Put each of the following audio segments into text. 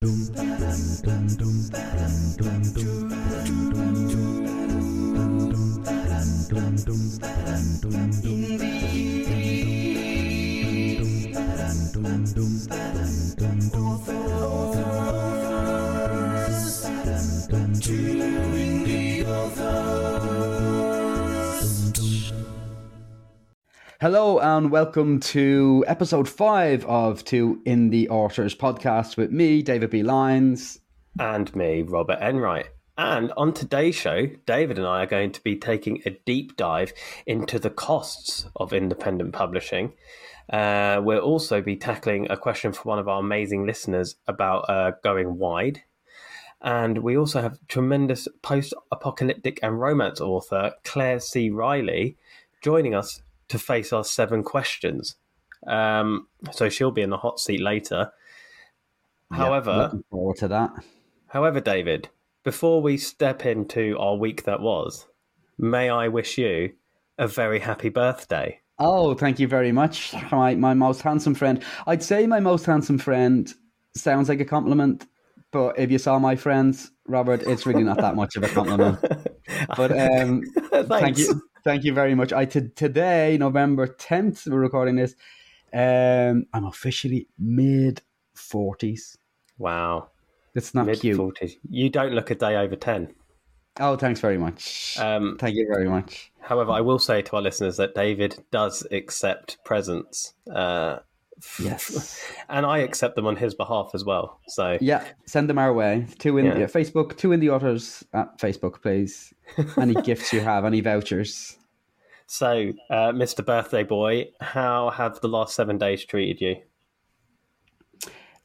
In the Hello and welcome to episode five of Two Indie Authors podcast with me, David B. Lyons. And me, Robert Enright. And on today's show, David and I are going to be taking a deep dive into the costs of independent publishing. Uh, we'll also be tackling a question from one of our amazing listeners about uh, going wide. And we also have tremendous post apocalyptic and romance author Claire C. Riley joining us to face our seven questions. Um, so she'll be in the hot seat later. However, looking forward to that. however, David, before we step into our week that was, may I wish you a very happy birthday. Oh, thank you very much. My, my most handsome friend. I'd say my most handsome friend sounds like a compliment, but if you saw my friends, Robert, it's really not that much of a compliment. But um, thank you, thank you very much. I t- today, November tenth, we're recording this. Um, I'm officially mid forties. Wow, It's not mid cute. forties. You don't look a day over ten. Oh, thanks very much. Um, thank you very much. however, I will say to our listeners that David does accept presents. Uh, Yes. and I accept them on his behalf as well. So Yeah, send them our way. Two in Yeah. yeah, Facebook, two indie authors at Facebook, please. Any gifts you have, any vouchers. So, uh, Mr. Birthday Boy, how have the last seven days treated you?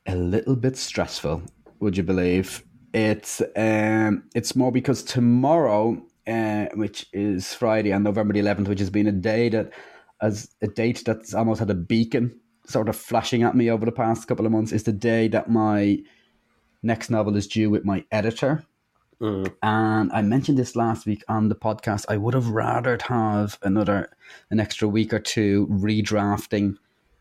A little bit stressful, would you believe? It's um it's more because tomorrow, uh, which is Friday on November the eleventh, which has been a day that as a date that's almost had a beacon sort of flashing at me over the past couple of months, is the day that my next novel is due with my editor. Mm. And I mentioned this last week on the podcast. I would have rather have another an extra week or two redrafting.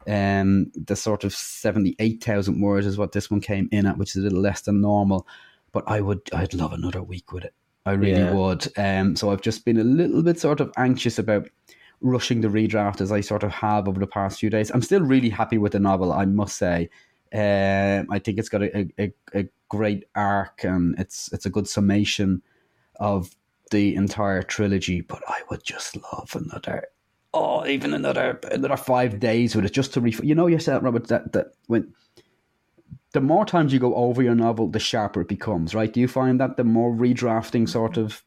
Um, the sort of seventy eight thousand words is what this one came in at, which is a little less than normal. But I would, I'd love another week with it. I really Yeah. would. Um, so I've just been a little bit sort of anxious about rushing the redraft as I sort of have over the past few days. I'm still really happy with the novel, I must say. Um, I think it's got a, a, a great arc and it's it's a good summation of the entire trilogy. But I would just love another, oh, even another another five days with it, just to re. You know yourself, Robert, that that when the more times you go over your novel, the sharper it becomes. Right? Do you find that the more redrafting sort of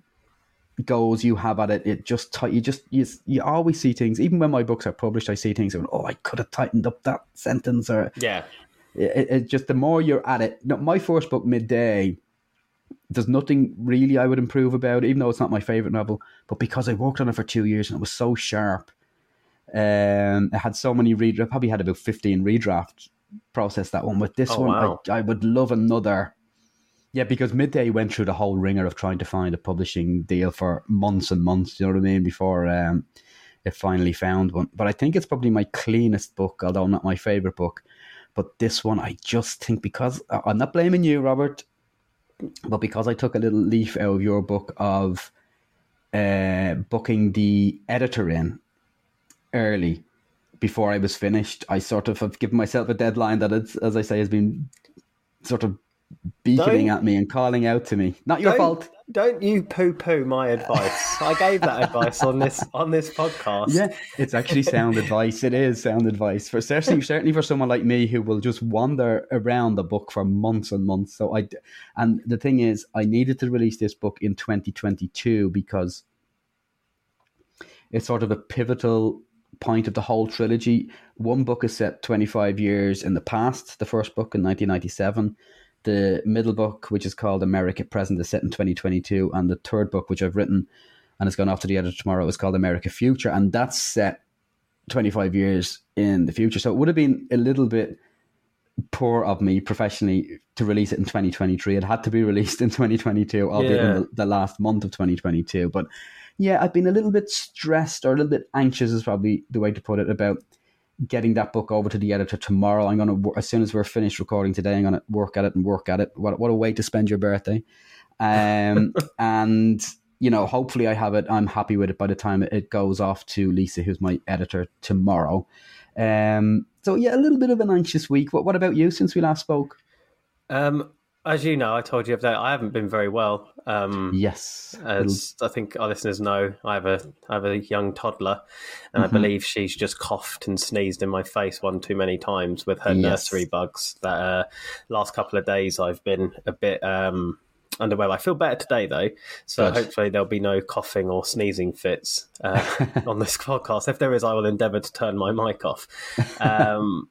goals you have at it, it just ti- you just you, you always see things. Even when my books are published, I see things and oh, I could have tightened up that sentence or Yeah. it, it just the more you're at it. No, my first book, Midday, there's nothing really I would improve about, it, even though it's not my favorite novel. But because I worked on it for two years and it was so sharp, um, it had so many read. I probably had about fifteen redraft process that one. With this Oh, one, wow. I, I would love another. Yeah, because Midday went through the whole ringer of trying to find a publishing deal for months and months. You know what I mean? Before um, it finally found one. But I think it's probably my cleanest book, although not my favorite book. But this one, I just think because I'm not blaming you, Robert, but because I took a little leaf out of your book of uh, booking the editor in early before I was finished, I sort of have given myself a deadline that it's, as I say, has been sort of beaconing Don't- at me and calling out to me. Not your fault. Don't you poo poo my advice. I gave that advice on this on this podcast. Yeah, it's actually sound advice. It is sound advice for certainly certainly for someone like me who will just wander around the book for months and months. So I, and the thing is, I needed to release this book in 2022 because it's sort of a pivotal point of the whole trilogy. One book is set 25 years in the past. The first book in 1997. The middle book, which is called America Present, is set in 2022, and the third book, which I've written and it's gone off to the editor tomorrow, is called America Future, and that's set 25 years in the future. So it would have been a little bit poor of me professionally to release it in 2023. It had to be released in 2022, albeit Yeah. in the, the last month of 2022. But yeah, I've been a little bit stressed or a little bit anxious, is probably the way to put it, about getting that book over to the editor tomorrow. I'm going to, as soon as we're finished recording today, I'm going to work at it and work at it. What, what a way to spend your birthday. Um, and, you know, hopefully I have it. I'm happy with it by the time it goes off to Lisa, who's my editor tomorrow. Um, so yeah, a little bit of an anxious week. What, what about you since we last spoke? Um, as you know, I told you that I haven't been very well. Um, yes, as I think our listeners know, I have a I have a young toddler, and mm-hmm. I believe she's just coughed and sneezed in my face one too many times with her yes. nursery bugs. That uh, last couple of days I've been a bit um, underwhelmed. I feel better today though, so Good. hopefully there'll be no coughing or sneezing fits uh, on this podcast. If there is, I will endeavour to turn my mic off. Um,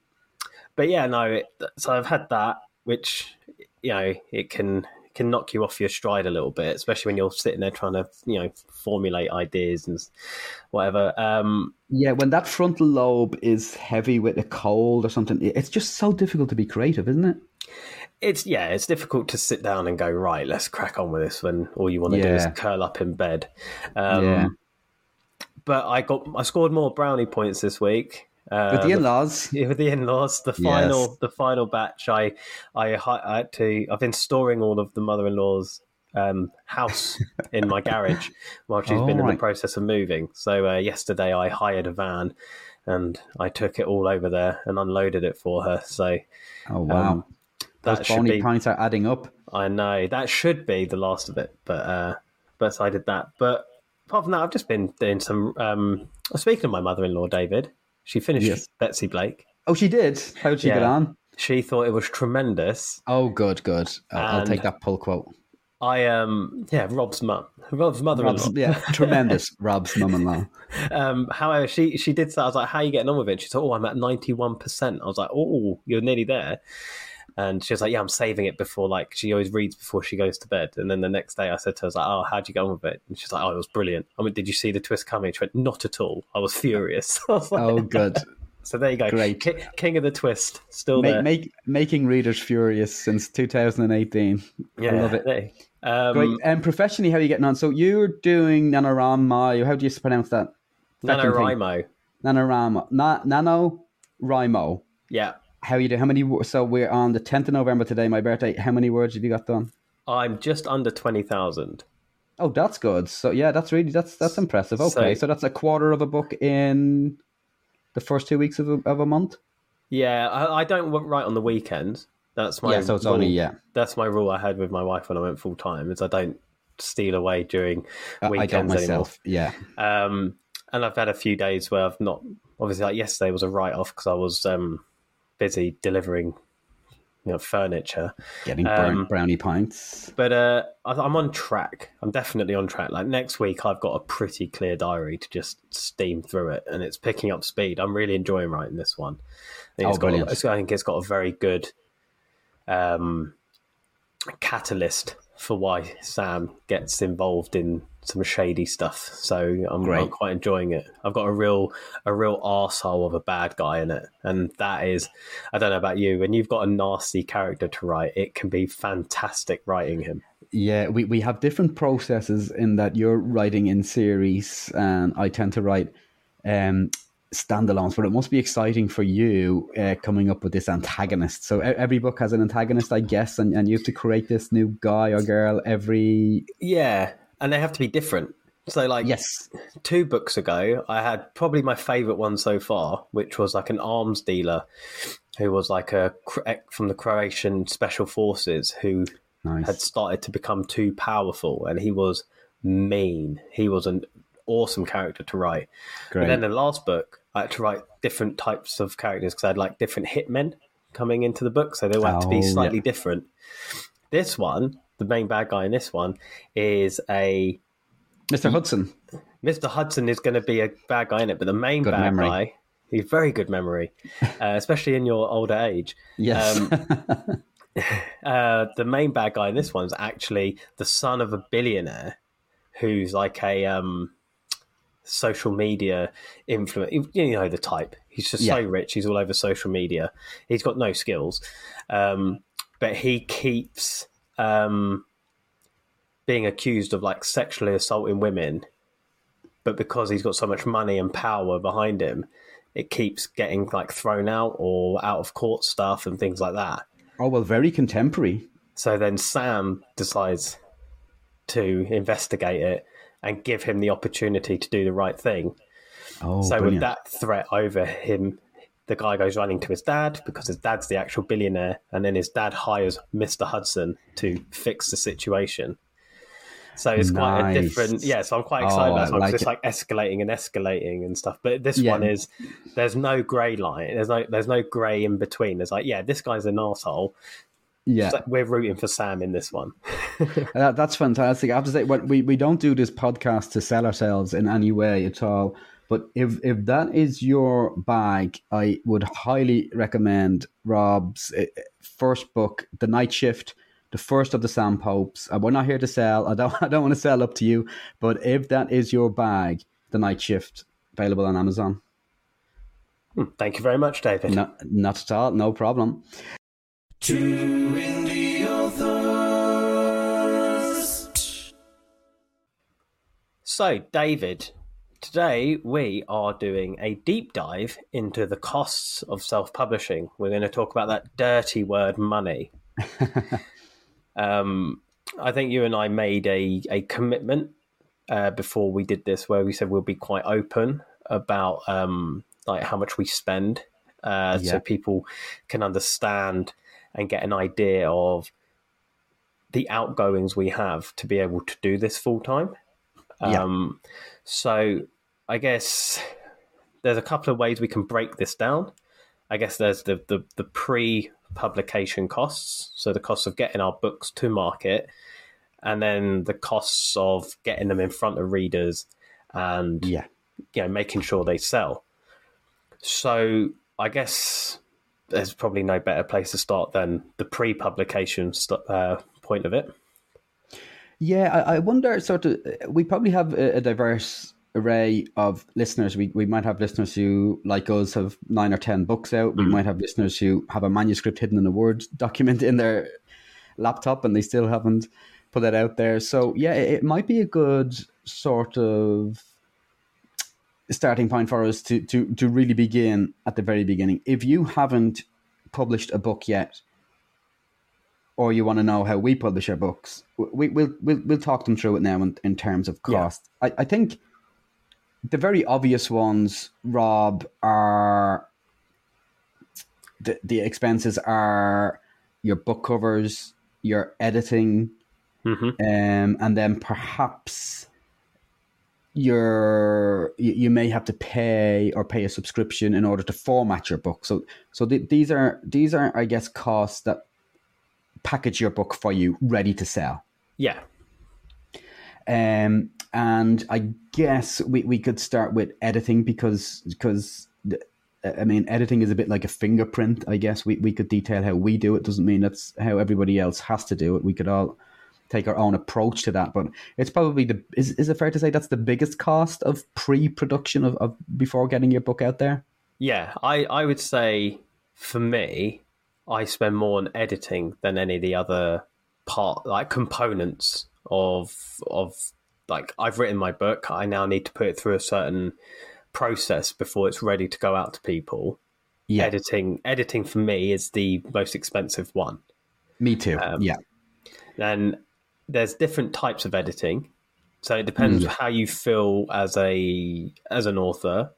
but yeah, no. It, so I've had that, which you know, it can can knock you off your stride a little bit, especially when you're sitting there trying to, you know, formulate ideas and whatever. Um, yeah, when that frontal lobe is heavy with a cold or something, it's just so difficult to be creative, isn't it? It's yeah, it's difficult to sit down and go right. Let's crack on with this when all you want to yeah. do is curl up in bed. Um, yeah. But I got I scored more brownie points this week. Uh, with the in-laws, yeah, with the in-laws, the final, yes. the final batch. I, I, I had to. I've been storing all of the mother-in-law's um, house in my garage while she's oh, been in right. the process of moving. So uh, yesterday, I hired a van and I took it all over there and unloaded it for her. So, oh wow, um, those bony be, points are adding up. I know that should be the last of it, but uh, but I did that. But apart from that, I've just been doing some. Um, speaking of my mother-in-law, David, she finished yes. Betsy Blake. Oh, she did. How did she yeah. get on? She thought it was tremendous. Oh, good, good. I'll, I'll take that pull quote. I um yeah Rob's mum Rob's mother-in-law yeah tremendous Rob's mum-in-law. Um, however, she she did say I was like, "How are you getting on with it?" She said, "Oh, I'm at ninety one percent." I was like, "Oh, you're nearly there." And she was like, "Yeah, I'm saving it before like she always reads before she goes to bed." And then the next day, I said to her, "I was like, oh, how'd you get on with it?" And she's like, "Oh, it was brilliant." I mean, did you see the twist coming? She went, "Not at all. I was furious." I was like, oh, good. So there you go. Great. King, King of the Twist, still make, there. Make, making readers furious since 2018. Yeah, I love it. Um, Great. And professionally, how are you getting on? So you're doing NaNoWriMo. How do you pronounce that? NaNoWriMo. NaNoWriMo. Na, NaNoWriMo. Yeah. How you do? How many? So we're on the 10th of November today, my birthday. How many words have you got done? I'm just under 20,000. Oh, that's good. So yeah, that's really that's that's impressive. Okay, so, so that's a quarter of a book in the first two weeks of a, of a month? Yeah, I, I don't write on the weekends. That's my yeah. So it's rule. only yeah. That's my rule I had with my wife when I went full time. Is I don't steal away during weekends I don't myself. Anymore. Yeah. Um, and I've had a few days where I've not. Obviously, like yesterday was a write off because I was um, busy delivering you know, furniture. Getting um, brownie pints. But uh, I'm on track. I'm definitely on track. Like next week, I've got a pretty clear diary to just steam through it, and it's picking up speed. I'm really enjoying writing this one. I think, oh, it's, got, it's, I think it's got a very good um, catalyst for why Sam gets involved in some shady stuff. So I'm, I'm, quite enjoying it. I've got a real a real arsehole of a bad guy in it. And that is I don't know about you, when you've got a nasty character to write, it can be fantastic writing him. Yeah, we, we have different processes in that you're writing in series and I tend to write um standalones, but it must be exciting for you uh, coming up with this antagonist. So every book has an antagonist, I guess, and, and you have to create this new guy or girl every. Yeah, and they have to be different. So, like, yes, two books ago, I had probably my favorite one so far, which was like an arms dealer who was like a from the Croatian special forces who nice. had started to become too powerful, and he was mean. He was an awesome character to write. Great. But then the last book, I had to write different types of characters because I had like different hitmen coming into the book, so they all had to be oh, slightly yeah. different. This one, the main bad guy in this one, is a Mr. Hudson. Mr. Hudson is going to be a bad guy in it, but the main good bad memory. guy, he's very good memory, uh, especially in your older age. Yes. Um, uh, the main bad guy in this one is actually the son of a billionaire who's like a um, social media influence. You know the type. He's just yeah. so rich. He's all over social media. He's got no skills, um, but he keeps um, being accused of like sexually assaulting women. But because he's got so much money and power behind him, it keeps getting like thrown out or out of court stuff and things like that. Oh well, very contemporary. So then Sam decides to investigate it and give him the opportunity to do the right thing. Oh, so brilliant. with that threat over him, the guy goes running to his dad because his dad's the actual billionaire, and then his dad hires Mr. Hudson to fix the situation. So it's quite a different, yeah. So I'm quite oh, excited Oh, about this one I 'cause like it's it. like escalating and escalating and stuff. But this Yeah. one is there's no grey line. There's no there's no grey in between. There's like, yeah, this guy's an asshole. Yeah, So we're rooting for Sam in this one. That, that's fantastic. I have to say, what we, we don't do this podcast to sell ourselves in any way at all. But if if that is your bag, I would highly recommend Rob's uh, first book, The Night Shift, the first of the Sam Popes. Uh, we're not here to sell. I don't I don't want to sell up to you. But if that is your bag, The Night Shift, available on Amazon. Hmm, Thank you very much, David. Not not at all. No problem. Two authors. So, David, today we are doing a deep dive into the costs of self publishing. We're going to talk about that dirty word money. um, I think you and I made a, a commitment uh, before we did this where we said we'll be quite open about um, like how much we spend uh, so people can understand and get an idea of the outgoings we have to be able to do this full time. Yeah. Um, so I guess there's a couple of ways we can break this down. I guess there's the, the, the pre publication costs, so the costs of getting our books to market, and then the costs of getting them in front of readers and Yeah. you know making sure they sell. So I guess there's probably no better place to start than the pre-publication st- uh, point of it. Yeah, I, I wonder. Sort of, we probably have a, a diverse array of listeners. We we might have listeners who, like us, have nine or ten books out. We might have listeners who have a manuscript hidden in a Word document in their laptop, and they still haven't put that out there. So yeah, it, it might be a good sort of starting point for us to to to really begin at the very beginning. If you haven't published a book yet, or you want to know how we publish our books, we, we'll, we'll we'll talk them through it now in, in terms of Yeah. cost. I, I think the very obvious ones, Rob, are the the expenses are your book covers, your editing, hmm um, and then perhaps your you, you may have to pay or pay a subscription in order to format your book. So so th- these are these are I guess costs that package your book for you ready to sell. Yeah, Um, and I guess we, we could start with editing because because the- I mean editing is a bit like a fingerprint. I guess we, we could detail how we do it. Doesn't mean that's how everybody else has to do it. We could all take our own approach to that. But it's probably the is is it fair to say that's the biggest cost of pre production of, of before getting your book out there? yeah. I I would say for me, I spend more on editing than any of the other part like components of of like I've written my book. I now need to put it through a certain process before it's ready to go out to people. Yeah, Editing editing for me is the most expensive one. me too. Um, yeah, and there's different types of editing so it depends mm. how you feel as a as an author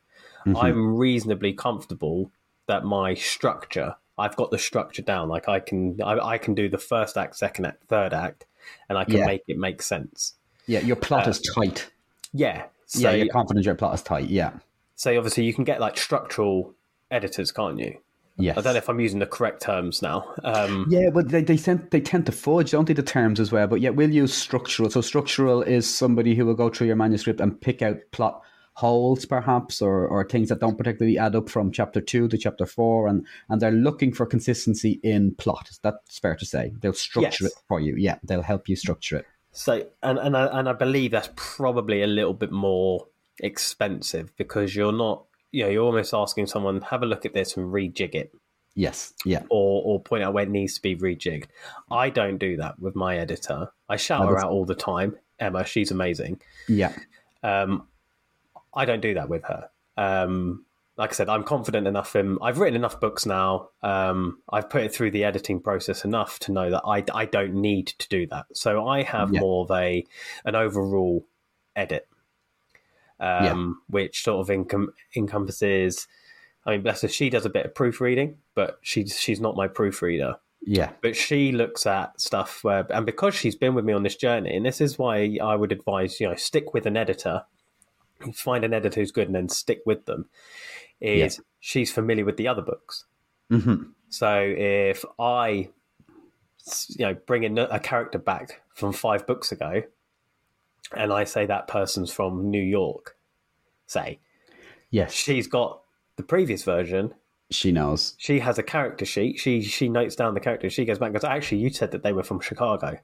mm-hmm. i'm reasonably comfortable that my structure i've got the structure down like i can i, I can do the first act second act third act and i can Yeah. make it make sense yeah. Your plot is um, tight. yeah so yeah, you're confident your plot is tight. Yeah. so obviously you can get like structural editors can't you Yes. i don't know if i'm using the correct terms now um Yeah, but they they tend they tend to forge, don't they, the terms as well? But yeah, we'll use structural. So structural is somebody who will go through your manuscript and pick out plot holes, perhaps, or or things that don't particularly add up from chapter two to chapter four, and and they're looking for consistency in plot. That's fair to say. They'll structure Yes. it for you. Yeah, they'll help you structure it. So, and and I, and I believe that's probably a little bit more expensive because you're not, you know, you're almost asking someone have a look at this and rejig it, Yes. Yeah. or or point out where it needs to be rejigged. I don't do that with my editor. I shout No, her out all the time. Emma, she's amazing. Yeah. Um, I don't do that with her. Um, like I said, I'm confident enough in. I've written enough books now. Um, I've put it through the editing process enough to know that I, I don't need to do that. So I have Yeah. more of a an overall edit, um, which sort of encom- encompasses. I mean, bless her, she does a bit of proofreading, but she's she's not my proofreader. Yeah. But she looks at stuff where, and because she's been with me on this journey, and this is why I would advise you know stick with an editor, find an editor who's good, and then stick with them. Is she's familiar with the other books? hmm So if I, you know, bring in a character back from five books ago, and I say that person's from New York, say Yes. she's got the previous version. She knows. She has a character sheet. She she notes down the character. She goes back and goes, actually, you said that they were from Chicago.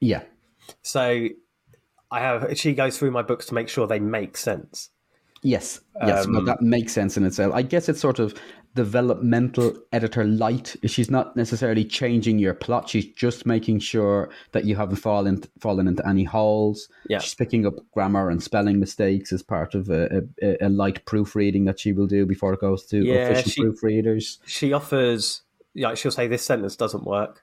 Yeah. So I have. She goes through my books to make sure they make sense. Yes. Yes. well, Um, that makes sense in itself. I guess it's sort of developmental editor light. She's not necessarily changing your plot. She's just making sure that you haven't fallen fallen into any holes. Yeah. She's picking up grammar and spelling mistakes as part of a, a, a light proofreading that she will do before it goes to Yeah, official she- proofreaders. She offers. Like she'll say, this sentence doesn't work.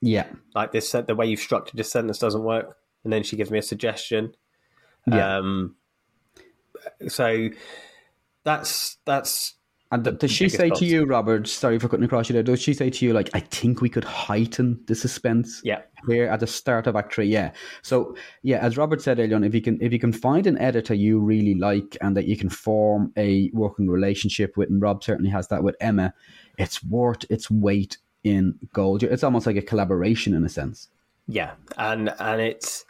Yeah. Like this, the way you've structured this sentence doesn't work, and then she gives me a suggestion. Yeah. Um, so that's that's And the does she say loss. to you, Robert? Sorry for cutting across you there. Does she say to you like, "I think we could heighten the suspense"? yeah here at the start of Act Three. Yeah. So yeah, as Robert said earlier on, if you can if you can find an editor you really like and that you can form a working relationship with, and Rob certainly has that with Emma, it's worth its weight in gold. It's almost like a collaboration in a sense. yeah, and and it's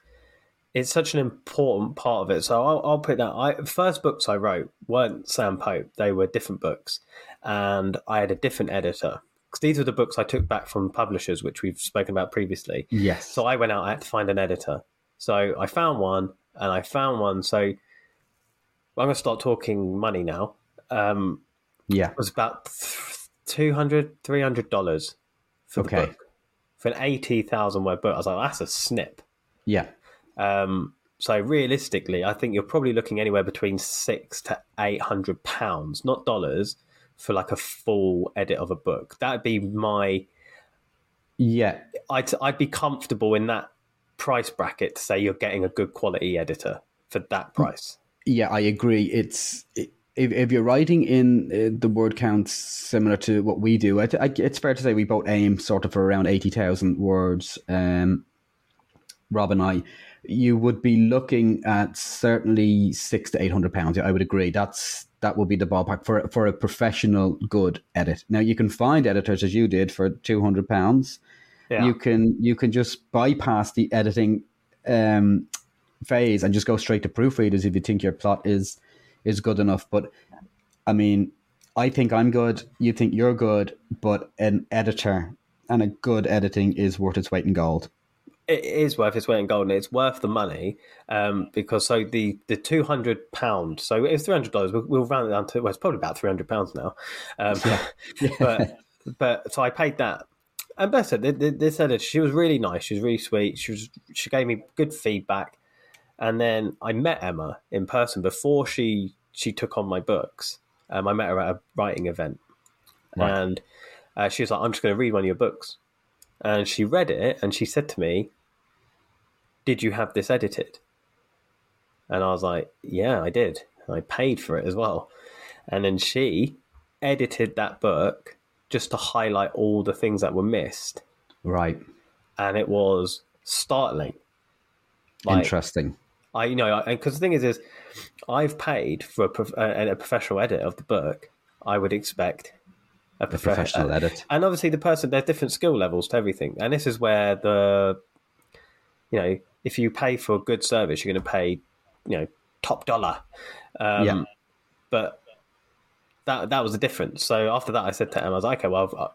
it's such an important part of it. So I'll, I'll put that. I first books I wrote weren't Sam Pope; they were different books, and I had a different editor. Because these were the books I took back from publishers, which we've spoken about previously. Yes. So I went out, I had to find an editor. So I found one, and I found one. So I'm going to start talking money now. Um, yeah. it was about $200, $300 for the book. For an 80,000 word book. I was like, that's a snip. Yeah. Um, so realistically, I think you're probably looking anywhere between six to 800 pounds, not dollars, for like a full edit of a book. That'd be my Yeah. I'd I'd be comfortable in that price bracket to say you're getting a good quality editor for that price. Yeah, I agree. It's if, if you're writing in uh, the word counts similar to what we do, I, I, it's fair to say we both aim sort of for around eighty thousand words. Um, Rob and I, you would be looking at certainly six to eight hundred pounds. I would agree. That's that would be the ballpark for for a professional good edit. Now you can find editors as you did for two hundred pounds. Yeah. You can you can just bypass the editing um, phase and just go straight to proofreaders if you think your plot is is good enough. But I mean, I think I'm good. You think you're good, but an editor and a good editing is worth its weight in gold. It is worth its weight in gold and it's worth the money um, because so the the 200 pound so it's 300 dollars we'll, we'll round it down to well it's probably about 300 pounds now um, but but so i paid that. And Beth said th- th- this editor she was really nice she was really sweet she was she gave me good feedback. And then i met emma in person before she she took on my books. Um, i met her at a writing event. Right. and uh, she was like i'm just going to read one of your books. And she read it and she said to me did you have this edited? And I was like, yeah, I did. I paid for it as well. And then she edited that book just to highlight all the things that were missed. Right. And it was startling. Like, Interesting. I, you know, because the thing is, is I've paid for a, prof- a, a professional edit of the book. I would expect a, prof- Professional uh, edit. and obviously the person there's different skill levels to everything and this is where the you know if you pay for a good service you're going to pay you know top dollar um, Yeah. but that that was the difference so after that i said to Emma, i was like okay well uh,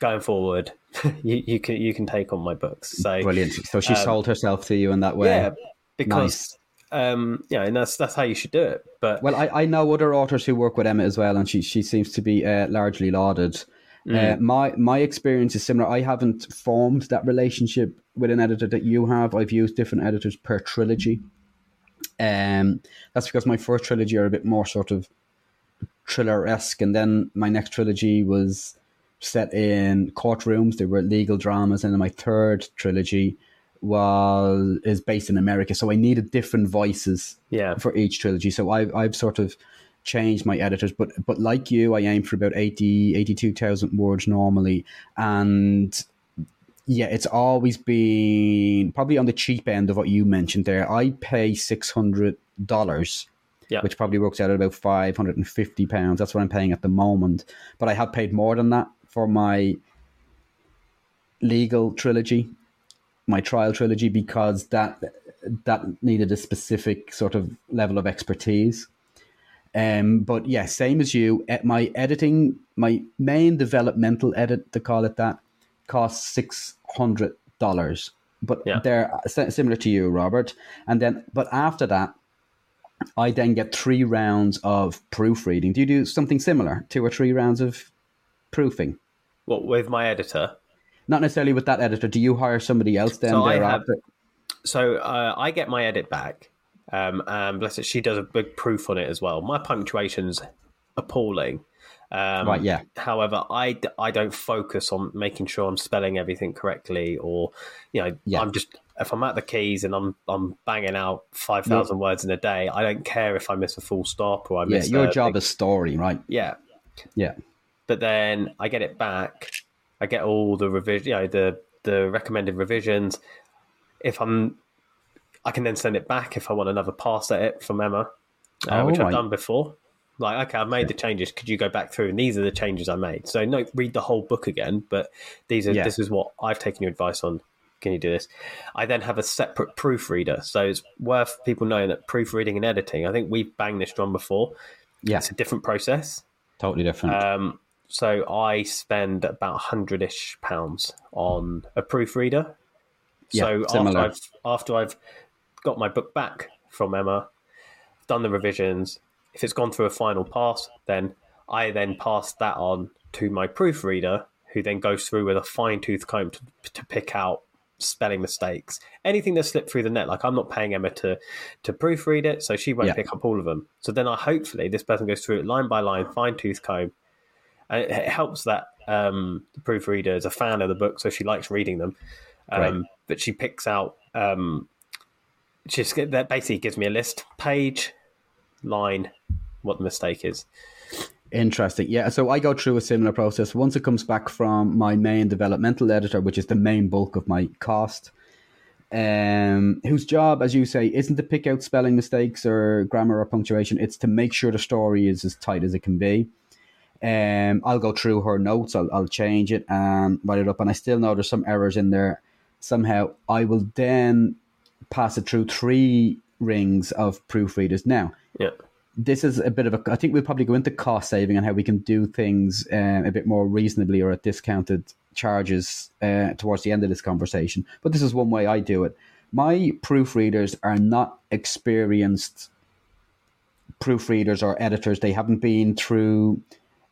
going forward you, you can you can take on my books so Brilliant. So she um, sold herself to you in that way. yeah because um you know and that's that's how you should do it but Well, I, I know other authors who work with Emma as well, and she she seems to be uh, largely lauded. Uh, my my experience is similar. I haven't formed that relationship with an editor that you have. I've used different editors per trilogy. Um, that's because my first trilogy are a bit more sort of thriller esque, and then my next trilogy was set in courtrooms. They were legal dramas, and then my third trilogy was is based in America. So I needed different voices Yeah. for each trilogy. So I've I've sort of changed my editors, but but like you, I aim for about 80, 82,000 words normally, and yeah, it's always been probably on the cheap end of what you mentioned there. I pay six hundred dollars. Yeah. Which probably works out at about five hundred and fifty pounds. That's what I'm paying at the moment. But I have paid more than that for my legal trilogy, my trial trilogy, because that that needed a specific sort of level of expertise. Um, but yeah, same as you. eh, My editing, my main developmental edit, to call it that, costs six hundred dollars. But Yeah. they're similar to you, Robert. And then, but after that, I then get three rounds of proofreading. Do you do something similar? Two or three rounds of proofing? What with my editor? Not necessarily with that editor. Do you hire somebody else then So I have- So uh, I get my edit back, um, and bless it, she does a big proof on it as well. My punctuation's appalling. Um, Right, yeah. However, I, I don't focus on making sure I'm spelling everything correctly, or you know, Yeah. I'm just if I'm at the keys and I'm I'm banging out five thousand words in a day. I don't care if I miss a full stop or I Yeah, miss. your a job big- is story, right? yeah. Yeah. But then I get it back. I get all the revision, you know, the the recommended revisions. If I'm, I can then send it back if I want another pass at it from Emma, uh, Oh, which I've done before. Like, okay, I've made the changes. Could you go back through? And these are the changes I made. So, no, read the whole book again. But these are Yeah. this is what I've taken your advice on. Can you do this? I then have a separate proofreader. So it's worth people knowing that proofreading and editing. I think we've banged this drum before. Yeah, It's a different process. totally different. Um, so I spend about hundred ish pounds on a proofreader. Yeah, so after similar. I've after I've got my book back from Emma, done the revisions, if it's gone through a final pass, then I then pass that on to my proofreader, who then goes through with a fine tooth comb to, to pick out spelling mistakes, anything that slipped through the net. Like I'm not paying Emma to to proofread it, so she won't Yeah. pick up all of them. So then I hopefully this person goes through it line by line, fine tooth comb, and it, it helps that um, the proofreader is a fan of the book, so she likes reading them. Um, Right. But she picks out. Um, she just that basically gives me a list, page, line, what the mistake is. Interesting. Yeah. So I go through a similar process. Once it comes back from my main developmental editor, which is the main bulk of my cost, um, whose job, as you say, isn't to pick out spelling mistakes or grammar or punctuation. It's to make sure the story is as tight as it can be. Um, I'll go through her notes. I'll, I'll change it and write it up. And I still know there's some errors in there. Somehow, I will then pass it through three rings of proofreaders. Now, Yeah. this is a bit of a. I think we'll probably go into cost saving and how we can do things uh, a bit more reasonably or at discounted charges uh, towards the end of this conversation. But this is one way I do it. My proofreaders are not experienced proofreaders or editors. They haven't been through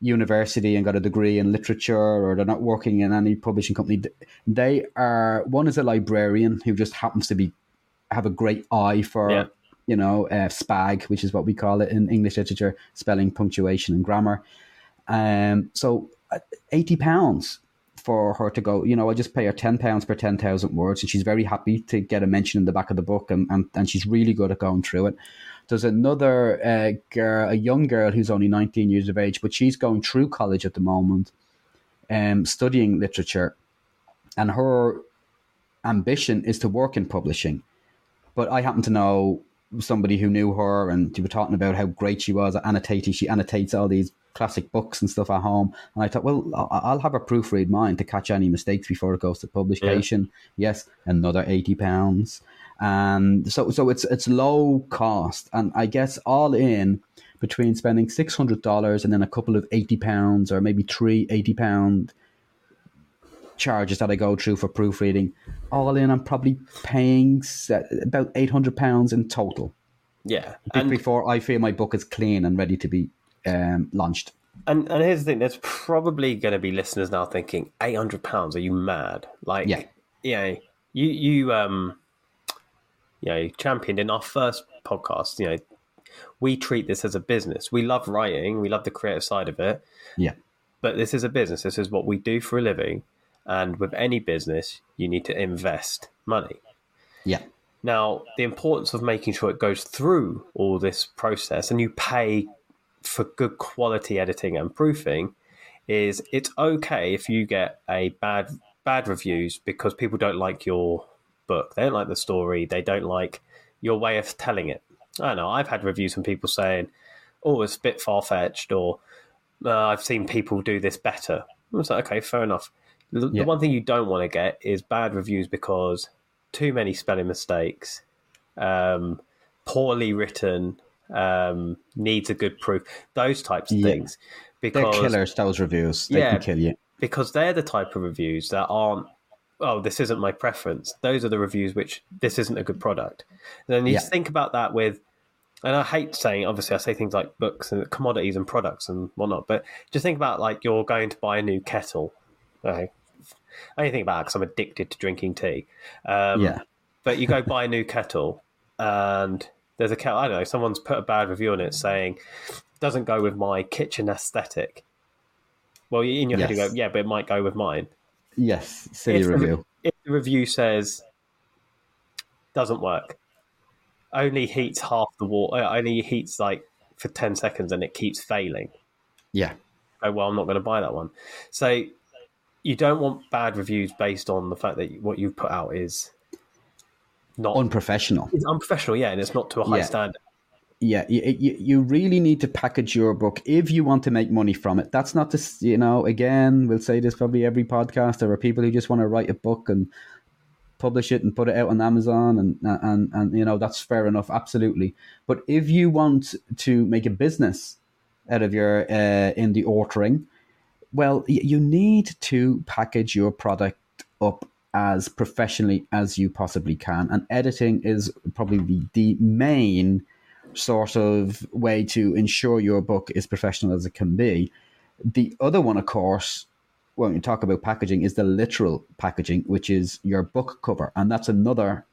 university and got a degree in literature or they're not working in any publishing company. They are one is a librarian who just happens to be have a great eye for Yeah. You know uh, spag, which is what we call it in English literature, spelling, punctuation, and grammar. Um, so uh, eighty pounds for her to go. You know, I just pay her ten pounds per ten thousand words, and she's very happy to get a mention in the back of the book, and and, and she's really good at going through it. There's another uh, girl, a young girl who's only 19 years of age, but she's going through college at the moment, um, studying literature, and her ambition is to work in publishing. But I happen to know somebody who knew her, and you were talking about how great she was at annotating. She annotates all these classic books and stuff at home. And I thought, well, I'll have her proofread mine to catch any mistakes before it goes to publication. Yes, another eighty pounds, and so so it's it's low cost, and I guess all in between spending six hundred dollars and then a couple of eighty pounds or maybe three eighty pound charges that I go through for proofreading, all in, I'm probably paying about eight hundred pounds in total Yeah. And before I feel my book is clean and ready to be um, launched. And and here's the thing: there's probably going to be listeners now thinking, eight hundred pounds? Are you mad? Like, Yeah. you know, you you um, you know, championed in our first podcast. You know, we treat this as a business. We love writing, we love the creative side of it, Yeah. but this is a business. This is what we do for a living. And with any business, you need to invest money. Yeah. Now, the importance of making sure it goes through all this process and you pay for good quality editing and proofing is it's okay if you get a bad bad reviews because people don't like your book. They don't like the story. They don't like your way of telling it. I don't know. I've had reviews from people saying, "Oh, it's a bit far fetched," or uh, "I've seen people do this better." I was like, "Okay, fair enough." The, Yeah. the one thing you don't want to get is bad reviews because too many spelling mistakes, um, poorly written, um, needs a good proof. Those types of Yeah. things. They're Because killers, those reviews. They Yeah. can kill you. because they're the type of reviews that aren't oh this isn't my preference those are the reviews which this isn't a good product and then you Yeah. think about that with and i hate saying obviously i say things like books and commodities and products and whatnot but just think about like you're going to buy a new kettle okay think about it because i'm addicted to drinking tea um, Yeah. but you go buy a new kettle and there's a kettle i don't know someone's put a bad review on it saying doesn't go with my kitchen aesthetic well in your head you go yeah but it might go with mine Yes. Silly if the, review. if the review says doesn't work, only heats half the water, only heats like for ten seconds, and it keeps failing. Yeah. Oh well, I'm not going to buy that one. So you don't want bad reviews based on the fact that what you've put out is not Unprofessional. it's unprofessional, yeah, and it's not to a high Yeah. standard. yeah you, you, you really need to package your book if you want to make money from it that's not just you know again we'll say this probably every podcast there are people who just want to write a book and publish it and put it out on amazon and and and you know that's fair enough absolutely but if you want to make a business out of your uh, indie authoring well you need to package your product up as professionally as you possibly can and editing is probably the, main sort of way to ensure your book is professional as it can be. The other one, of course, when you talk about packaging, is the literal packaging, which is your book cover, and that's another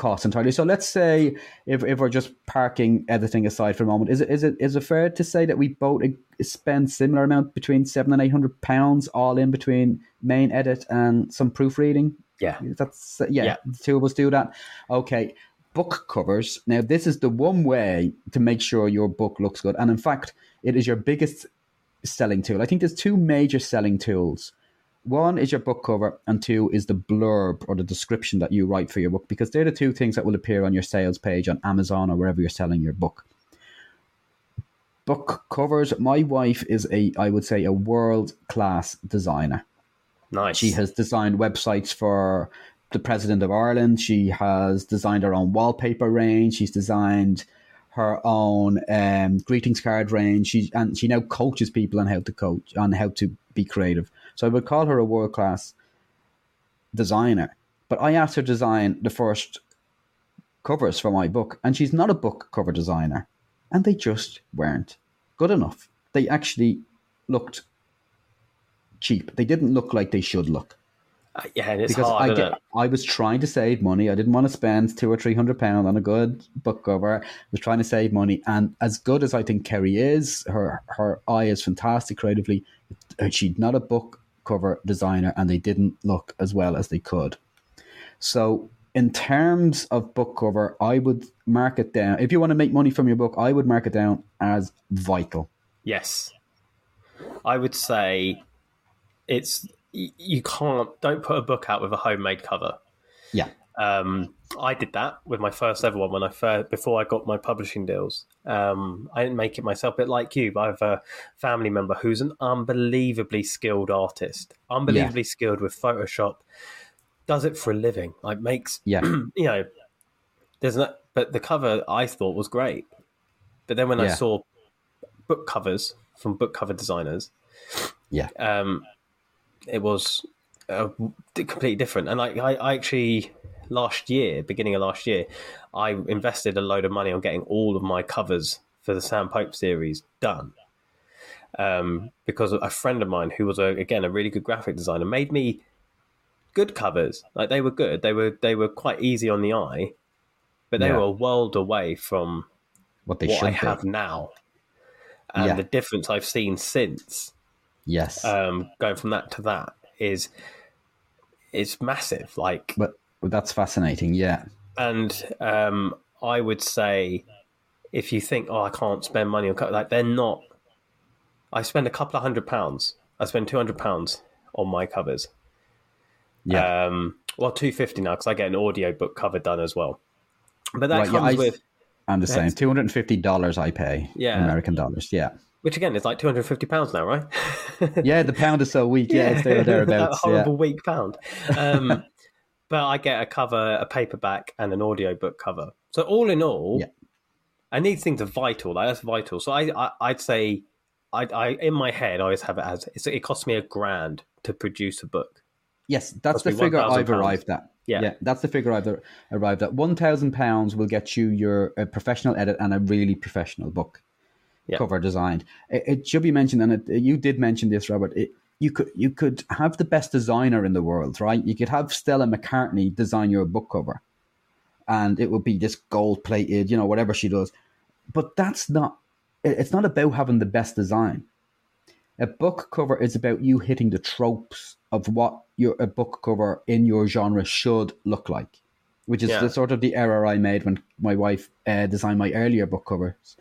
cost entirely. So let's say if, if we're just parking editing aside for a moment, is it is it is it fair to say that we both spend similar amount between seven and eight hundred pounds all in between main edit and some proofreading? Yeah, That's yeah, Yeah. the two of us do that. Okay. Book covers. Now, this is the one way to make sure your book looks good. And in fact, it is your biggest selling tool. I think there's two major selling tools. One is your book cover, and two is the blurb or the description that you write for your book, because they're the two things that will appear on your sales page on Amazon or wherever you're selling your book. Book covers. My wife is a, I would say, a world class designer. nice. She has designed websites for the President of Ireland. She has designed her own wallpaper range. She's designed her own um, greetings card range. She and she now coaches people on how to coach on how to be creative. So I would call her a world class designer. But I asked her to design the first covers for my book, and she's not a book cover designer, and they just weren't good enough. They actually looked cheap. They didn't look like they should look Uh, yeah, it's because hard. I get, it? I was trying to save money. I didn't want to spend two or three hundred pounds on a good book cover. I was trying to save money, and as good as I think Kerry is, her her eye is fantastic creatively. She's not a book cover designer, and they didn't look as well as they could. So, in terms of book cover, I would mark it down. If you want to make money from your book, I would mark it down as vital. Yes. I would say it's you can't don't put a book out with a homemade cover. Yeah, Um, I did that with my first ever one when I first before I got my publishing deals. Um, I didn't make it myself, but like you, I have a family member who's an unbelievably skilled artist, unbelievably skilled with Photoshop. Does it for a living. Like makes yeah, you know, there's no, but the cover I thought was great. But then when I saw book covers from book cover designers, yeah, um, it was uh, completely different. And like I, I actually last year, beginning of last year, I invested a load of money on getting all of my covers for the Sam Pope series done. Um, because a friend of mine who was a, again a really good graphic designer made me good covers. Like they were good. They were they were quite easy on the eye, but they Yeah. were a world away from what they what should I be. have now, and Yeah. the difference I've seen since Yes, um, going from that to that is it's massive. Like, but but that's fascinating. Yeah, and um, I would say if you think, oh, I can't spend money on like they're not. I spend a couple of hundred pounds. I spend two hundred pounds on my covers. yeah. Um, well, two fifty now because I get an audio book cover done as well. But that Right, yeah, comes I- with, I'm the same. Two hundred and fifty dollars I pay. Yeah. American dollars. Yeah, which again is like two hundred fifty pounds now, right? yeah. The pound is so weak. Yeah, it's there or that thereabouts. Yeah. horrible weak pound. Um, but I get a cover, a paperback, and an audio book cover. So all in all, Yeah. and these things are vital. Like that's vital. So I, I I'd say, I, I in my head I always have it as it's, it costs me a grand to produce a book. Yes, that's the figure I've £1,000. arrived at. Yeah. that's the figure I've arrived at. One thousand pounds will get you your a professional edit and a really professional book Yeah. cover designed. It, it should be mentioned, and it, you did mention this, Robert. It, you could you could have the best designer in the world, right? You could have Stella McCartney design your book cover, and it would be this gold plated, you know, whatever she does. But that's not. it- It's not about having the best design. A book cover is about you hitting the tropes of what your a book cover in your genre should look like, which is Yeah. the sort of the error I made when my wife uh, designed my earlier book covers.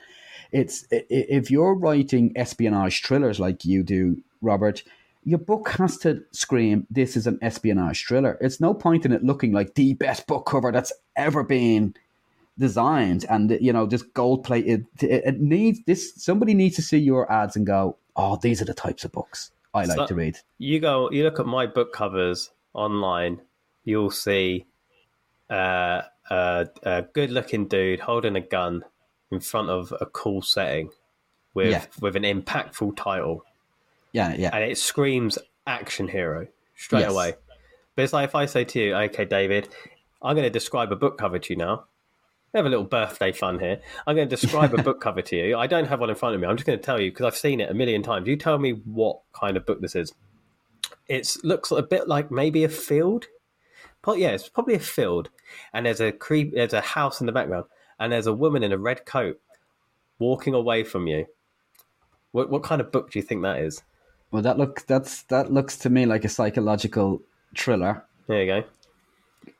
It's if you're writing espionage thrillers like you do, Robert, your book has to scream, "This is an espionage thriller." It's no point in it looking like the best book cover that's ever been designed, and you know, just gold plated. It, it needs this. Somebody needs to see your ads and go, "Oh, these are the types of books I like to read." You go, you look at my book covers online, you'll see uh, a, a good-looking dude holding a gun in front of a cool setting with Yeah. with an impactful title. Yeah, yeah, and it screams action hero straight Yes. away. But it's like if I say to you, okay, David, I'm going to describe a book cover to you now. We have a little birthday fun here. I'm going to describe a book cover to you. I don't have one in front of me. I'm just going to tell you because I've seen it a million times. You tell me what kind of book this is. It looks a bit like maybe a field. But yeah, it's probably a field, and there's a creep. There's a house in the background, and there's a woman in a red coat walking away from you. What what kind of book do you think that is? Well, that look that's that looks to me like a psychological thriller. There you go.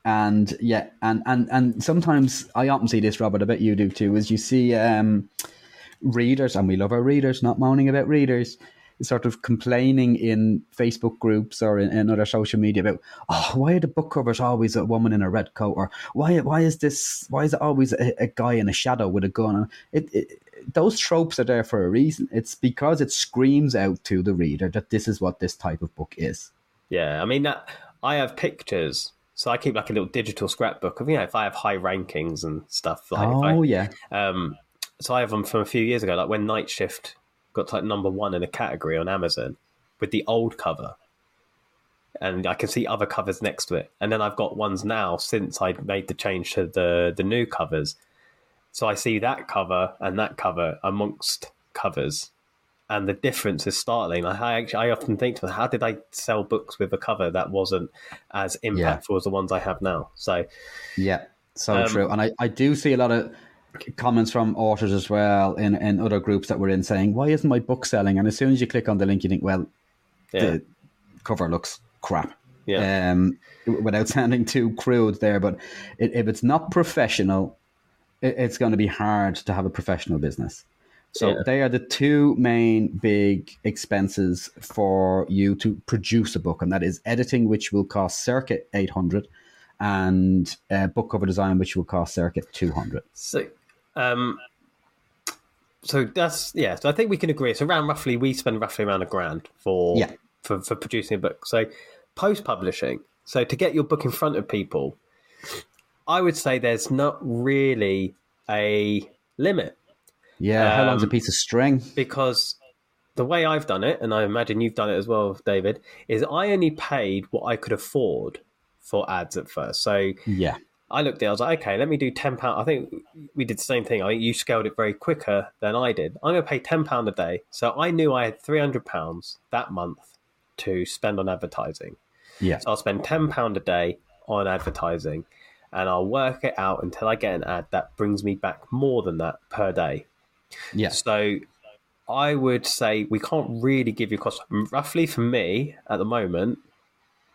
and yeah, and and and sometimes I often see this, Robert. I bet you do too. Is you see um, readers, and we love our readers, not moaning about readers, sort of complaining in Facebook groups or in, in other social media about, oh, why are the book covers always a woman in a red coat, or why why is this why is it always a, a guy in a shadow with a gun? It, it those tropes are there for a reason. It's because it screams out to the reader that this is what this type of book is. Yeah, I mean that I have pictures, so I keep like a little digital scrapbook of you know if I have high rankings and stuff. Like oh I, yeah, um, so I have them from a few years ago, like when Night Shift got to like number one in a category on Amazon with the old cover, and I can see other covers next to it. And then I've got ones now since I made the change to the the new covers. So I see that cover and that cover amongst covers, and the difference is startling. I actually, I often think to myself, how did I sell books with a cover that wasn't as impactful as the ones I have now? So Yeah, so Um, true. And I, I do see a lot of comments from authors as well in, in other groups that we're in saying, why isn't my book selling? And as soon as you click on the link, you think, well, yeah, the cover looks crap. yeah, Um, without sounding too crude there, but it, if it's not professional, it, it's going to be hard to have a professional business. So Yeah. they are the two main big expenses for you to produce a book, and that is editing, which will cost circa eight hundred, and uh, book cover design, which will cost circa two hundred. So, um, so that's yeah. So I think we can agree. So around roughly, we spend roughly around a grand for Yeah. for for producing a book. So post publishing. So to get your book in front of people, I would say there's not really a limit Yeah, how long's a Um, piece of string? because the way I've done it, and I imagine you've done it as well, David, is I only paid what I could afford for ads at first. So Yeah, I looked at it, I was like, okay, let me do ten pound. I think we did the same thing. I think you scaled it very quicker than I did. I'm going to pay ten pound a day, so I knew I had three hundred pounds that month to spend on advertising. yeah, So I'll spend ten pound a day on advertising, and I'll work it out until I get an ad that brings me back more than that per day. Yeah. So I would say we can't really give you cost. Roughly for me at the moment,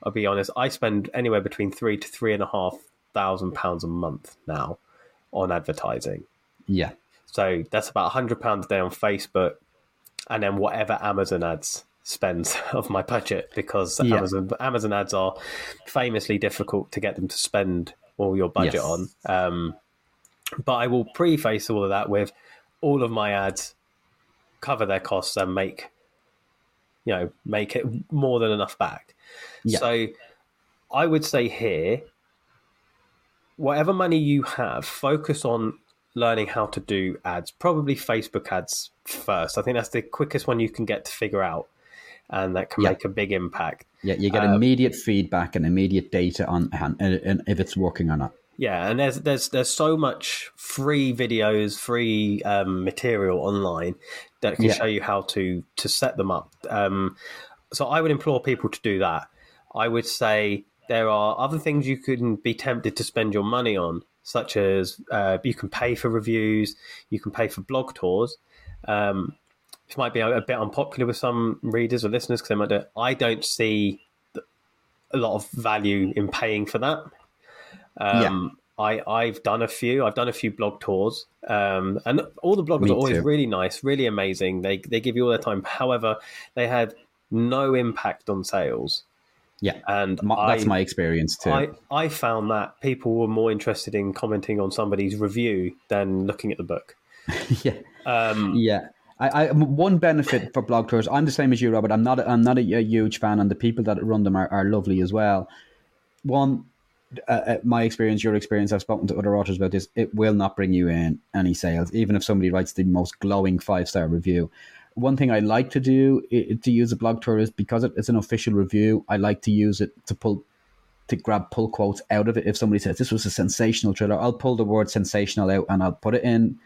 I'll be honest, I spend anywhere between three to three and a half thousand pounds a month now on advertising. Yeah. So that's about hundred pounds a day on Facebook, and then whatever Amazon ads spends of my budget because Yeah. Amazon Amazon ads are famously difficult to get them to spend all your budget Yes. on. Um, but I will preface all of that with all of my ads cover their costs and make you know make it more than enough back. Yeah. So I would say here, whatever money you have, focus on learning how to do ads. Probably Facebook ads first. I think that's the quickest one you can get to figure out, and that can Yeah. make a big impact. Yeah, you get Um, immediate feedback and immediate data on and, and if it's working or not. Yeah, and there's there's there's so much free videos, free um, material online that can Yeah. show you how to to set them up. Um, so I would implore people to do that. I would say there are other things you can be tempted to spend your money on, such as uh, you can pay for reviews, you can pay for blog tours. Um, this might be a, a bit unpopular with some readers or listeners because they might do. I don't see a lot of value in paying for that. Um, I, I've done a few. I've done a few blog tours, um, and all the bloggers Me are always too. really nice, really amazing. They they give you all their time. However, they have no impact on sales, Yeah, and My- that's I, my experience too. I I found that people were more interested in commenting on somebody's review than looking at the book. yeah, Um, yeah. I, I one benefit for blog tours. I'm the same as you, Robert. I'm not. I'm not a, a huge fan, and the people that run them are, are lovely as well. One, uh, uh, my experience, your experience. I've spoken to other authors about this. It will not bring you in any sales, even if somebody writes the most glowing five star review. One thing I like to do i- to use a blog tour is because it- it's an official review. I like to use it to pull to grab pull quotes out of it. If somebody says this was a sensational thriller, I'll pull the word sensational out and I'll put it in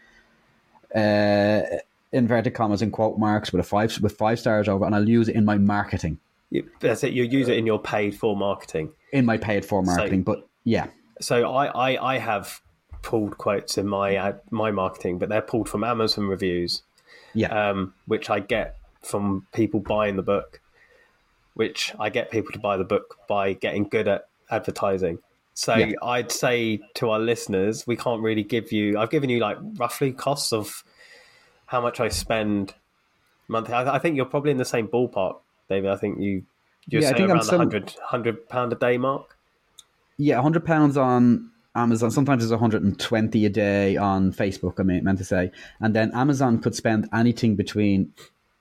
uh, inverted commas and quote marks with a five with five stars over, and I'll use it in my marketing, that's it. You use it in your paid for marketing. in my paid for marketing. but yeah, So I, I, I have pulled quotes in my ad, my marketing, but they're pulled from Amazon reviews. Yeah, um, which I get from people buying the book, which I get people to buy the book by getting good at advertising. So Yeah. I'd say to our listeners, we can't really give you. I've given you like roughly costs of how much I spend monthly. I, I think you're probably in the same ballpark, David. I think you you're Yeah, I saying think I'm around the some- 100 100 pound a day mark. yeah. hundred pounds on Amazon. Sometimes it's 120 a day on Facebook. I mean, meant to say, and then Amazon could spend anything between.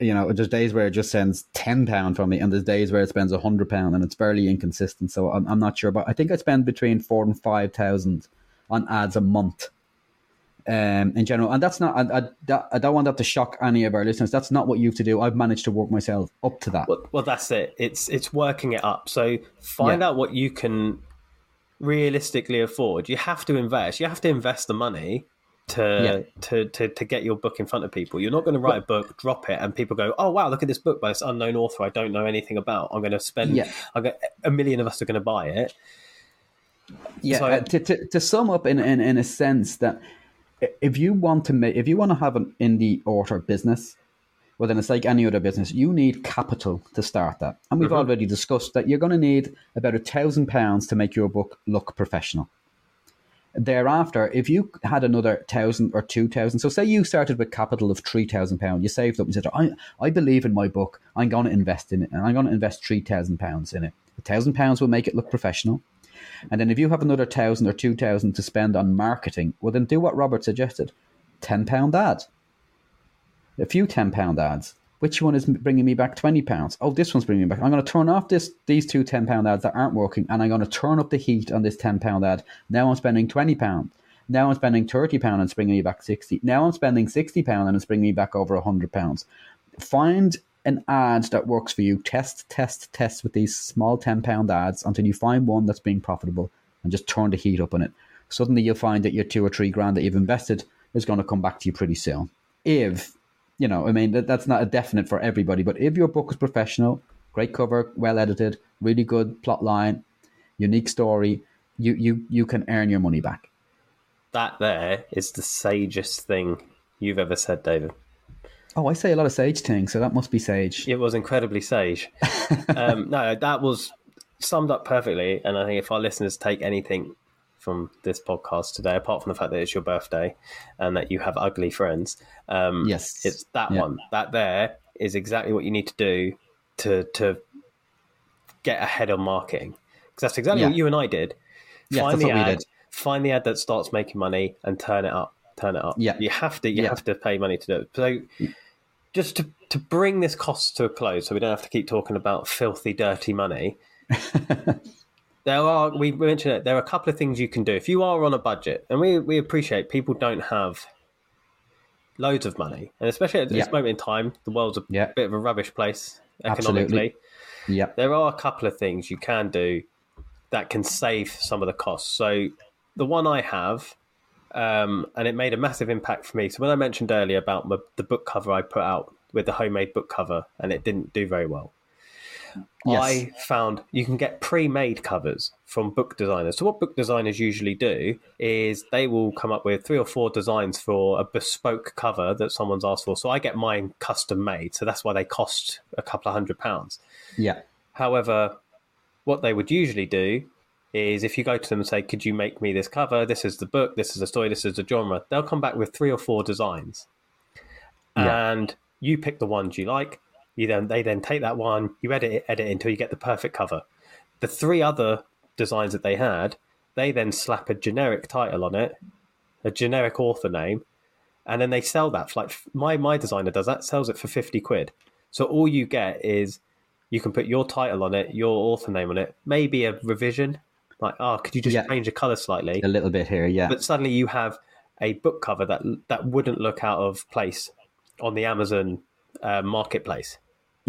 You know, there's days where it just sends ten pound from me, and there's days where it spends hundred pound, and it's fairly inconsistent. So I'm, I'm not sure, but I think I spend between four and five thousand on ads a month. um, in general. And that's not, I, I, that, I don't want that to shock any of our listeners. That's not what you have to do. I've managed to work myself up to that. Well, well, that's it. It's it's working it up. So find Yeah. out what you can realistically afford. You have to invest. You have to invest the money to to, to to get your book in front of people. You're not going to write a book, drop it, and people go, "Oh wow, look at this book by this unknown author I don't know anything about. I'm going to spend. Yeah. Got a million of us are going to buy it." Yeah, So- uh, to, to, to sum up in, in, in a sense that if you want to make, if you want to have an indie author business, well, then it's like any other business. You need capital to start that, and we've mm-hmm. already discussed that you're going to need about a thousand pounds to make your book look professional. Thereafter, if you had another thousand or two thousand, so say you started with capital of three thousand pounds, you saved up and said, "I I believe in my book. I'm going to invest in it, and I'm going to invest three thousand pounds in it. A thousand pounds will make it look professional." And then if you have another thousand or two thousand to spend on marketing, well, then do what Robert suggested: ten pound ad, a few ten pound ads. Which one is bringing me back twenty pounds? Oh, this one's bringing me back. I'm going to turn off this these two ten pound ads that aren't working, and I'm going to turn up the heat on this ten pound ad. Now I'm spending twenty pound. Now I'm spending thirty pound, and it's bringing me back sixty. Now I'm spending sixty pound, and it's bringing me back over hundred pounds. Find an ad that works for you. Test, test, test with these small ten pound ads until you find one that's being profitable, and just turn the heat up on it. Suddenly, you'll find that your two or three grand that you've invested is going to come back to you pretty soon. If you know, I mean, that, that's not a definite for everybody, but if your book is professional, great cover, well edited, really good plot line, unique story, you you you can earn your money back. That there is the sagest thing you've ever said, David. Oh, I say a lot of sage things, so that must be sage. It was incredibly sage. um, no, that was summed up perfectly. And I think if our listeners take anything from this podcast today, apart from the fact that it's your birthday and that you have ugly friends, um, Yes. it's that Yeah. one. That there is exactly what you need to do to to get ahead on marketing. Because that's exactly Yeah. what you and I did. Yes, find that's the what we ad, did. find the ad that starts making money and turn it up. Turn it up. Yeah. you have to. You Yeah. have to pay money to do it. So just to, to bring this cost to a close so we don't have to keep talking about filthy dirty money there are we mentioned it there are a couple of things you can do if you are on a budget and we, we appreciate people don't have loads of money and especially at this Yeah. moment in time the world's a Yeah. bit of a rubbish place Absolutely. economically Yeah. there are a couple of things you can do that can save some of the costs. So the one I have, um, and it made a massive impact for me. So when I mentioned earlier about my, the book cover I put out with the homemade book cover, and it didn't do very well. Yes. I found you can get pre-made covers from book designers. So what book designers usually do is they will come up with three or four designs for a bespoke cover that someone's asked for. So I get mine custom made. So that's why they cost a couple of hundred pounds. Yeah. However, what they would usually do is if you go to them and say, Could you make me this cover? This is the book, this is the story, this is the genre, they'll come back with three or four designs. Yeah. And you pick the ones you like. You then they then take that one, you edit it, edit it until you get the perfect cover. The three other designs that they had, they then slap a generic title on it, a generic author name, and then they sell that for like my my designer does that, sells it for fifty quid. So all you get is you can put your title on it, your author name on it, maybe a revision. Like, oh, could you just Yeah. change the color slightly? A little bit here. Yeah. But suddenly you have a book cover that that wouldn't look out of place on the Amazon uh, marketplace.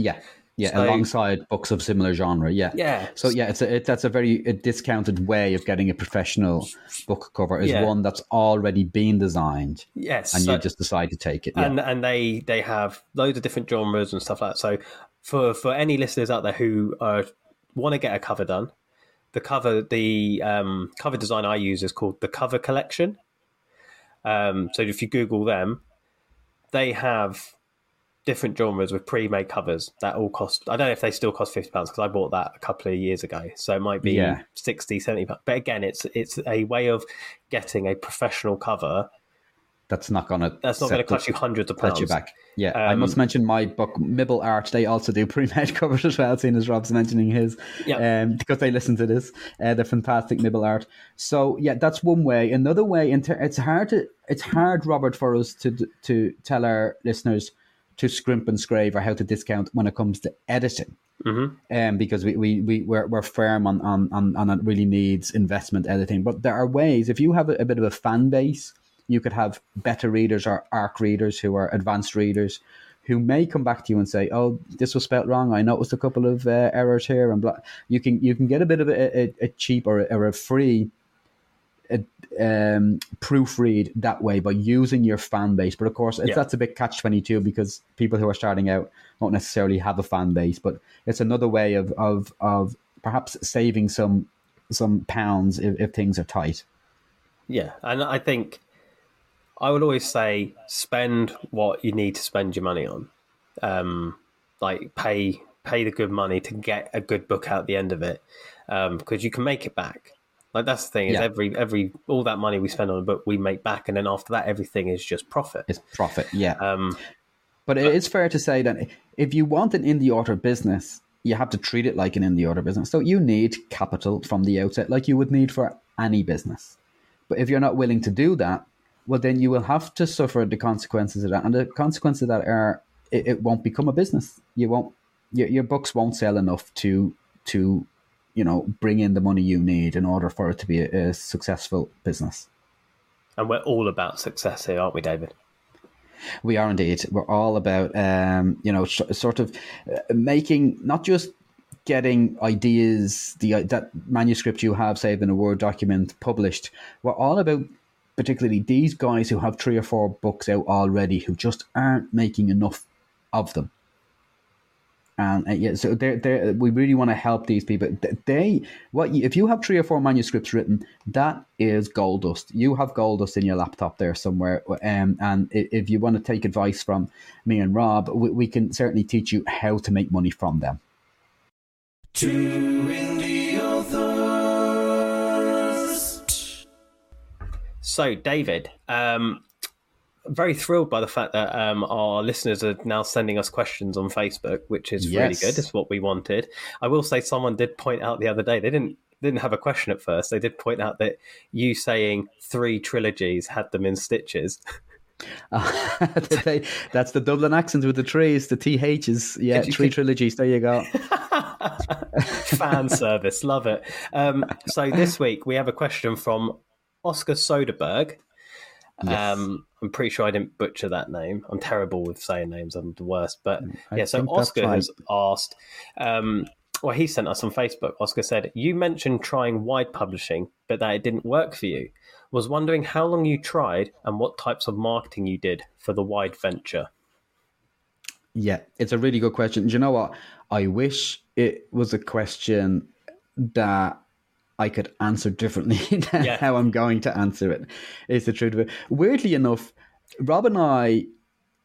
Yeah, yeah, So- alongside books of similar genre. Yeah, Yeah. So yeah, it's a, it, that's a very a discounted way of getting a professional book cover. Is Yeah. one that's already been designed, Yes, and so- you just decide to take it. Yeah. and and they they have loads of different genres and stuff like that. So for for any listeners out there who uh, want to get a cover done, the cover the um, cover design I use is called the Cover Collection. Um, so if you Google them, they have different genres with pre-made covers that all cost i don't know if they still cost 50 pounds because i bought that a couple of years ago so it might be Yeah. 60 70 pounds but again it's it's a way of getting a professional cover that's not gonna. that's not going to the- cost you hundreds of pounds you back. Yeah, I Um, must mention my book, MiblArt. They also do pre-made covers as well. Seeing as Rob's mentioning his, Yeah. um, because they listen to this, uh, they're fantastic MiblArt. So yeah, that's one way. Another way, in ter- it's hard to, it's hard, Robert, for us to to tell our listeners to scrimp and scrave or how to discount when it comes to editing. Mm-hmm. Um, because we, we, we, we're, we're firm on, on, on, on it really needs investment editing. But there are ways, if you have a, a bit of a fan base, you could have beta readers or arc readers who are advanced readers who may come back to you and say, "Oh, this was spelt wrong. I noticed a couple of uh, errors here." And blah. you can you can get a bit of a, a, a cheap or a, or a free um, proofread that way by using your fan base. But of course, it's, Yeah. that's a bit catch twenty two because people who are starting out don't necessarily have a fan base. But it's another way of of of perhaps saving some some pounds if, if things are tight. Yeah, and I think I would always say spend what you need to spend your money on. Um, like pay pay the good money to get a good book out at the end of it, because you can make it back. Like that's the thing is Yeah. every every all that money we spend on a book we make back, and then after that everything is just profit. It's profit, yeah. Um, But it is fair to say that if you want an indie author business, you have to treat it like an indie author business. So you need capital from the outset, like you would need for any business. But if you're not willing to do that, well, then you will have to suffer the consequences of that. And the consequences of that are it, it won't become a business. You won't. Your, your books won't sell enough to to you know bring in the money you need in order for it to be a, a successful business. and we're all about success here, aren't we, David? We are indeed. We're all about, um, you know, sh- sort of uh, making not just getting ideas, the that manuscript you have saved in a Word document published. We're all about, particularly these guys who have three or four books out already, who just aren't making enough of them. And uh, yeah, so they they we really want to help these people. They what if you have three or four manuscripts written, that is gold dust. You have gold dust in your laptop there somewhere. Um, and if you want to take advice from me and Rob, we, we can certainly teach you how to make money from them. So, David, um, very thrilled by the fact that um, our listeners are now sending us questions on Facebook, which is really good. It's what we wanted. I will say, someone did point out the other day they didn't didn't have a question at first. They did point out that you saying three trilogies had them in stitches. They- That's the Dublin accent with the trees, the THs. Yeah, three trilogies. There you go. Fan service, love it. Um, so this week we have a question from Oscar Soderberg. Yes. Um, I'm pretty sure I didn't butcher that name. I'm terrible with saying names. I'm the worst. But I yeah, so Oscar right. has asked. Um, well, he sent us on Facebook. Oscar said, "You mentioned trying wide publishing, but that it didn't work for you. Was wondering how long you tried and what types of marketing you did for the wide venture." Yeah, it's a really good question. Do you know what? I wish it was a question that I could answer differently than Yeah. how I'm going to answer it. Is the truth of it. Weirdly enough, Rob and I,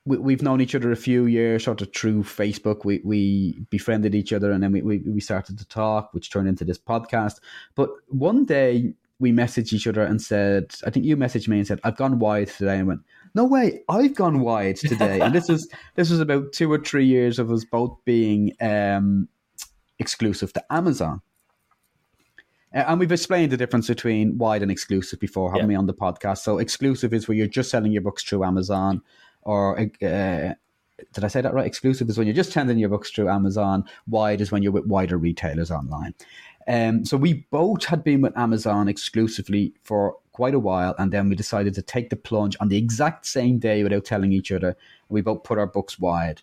we, we've known each other a few years, sort of through Facebook. We we befriended each other, and then we, we we started to talk, which turned into this podcast. But one day we messaged each other and said, I think you messaged me and said, "I've gone wide today," and went. No way! I've gone wide today, and this is this was about two or three years of us both being um, exclusive to Amazon. Uh, And we've explained the difference between wide and exclusive before, haven't Yeah. we, on the podcast? So exclusive is where you're just selling your books through Amazon, or uh, did I say that right? Exclusive is when you're just sending your books through Amazon. Wide is when you're with wider retailers online. Um, so we both had been with Amazon exclusively for quite a while, and then we decided to take the plunge on the exact same day without telling each other. We both put our books wide.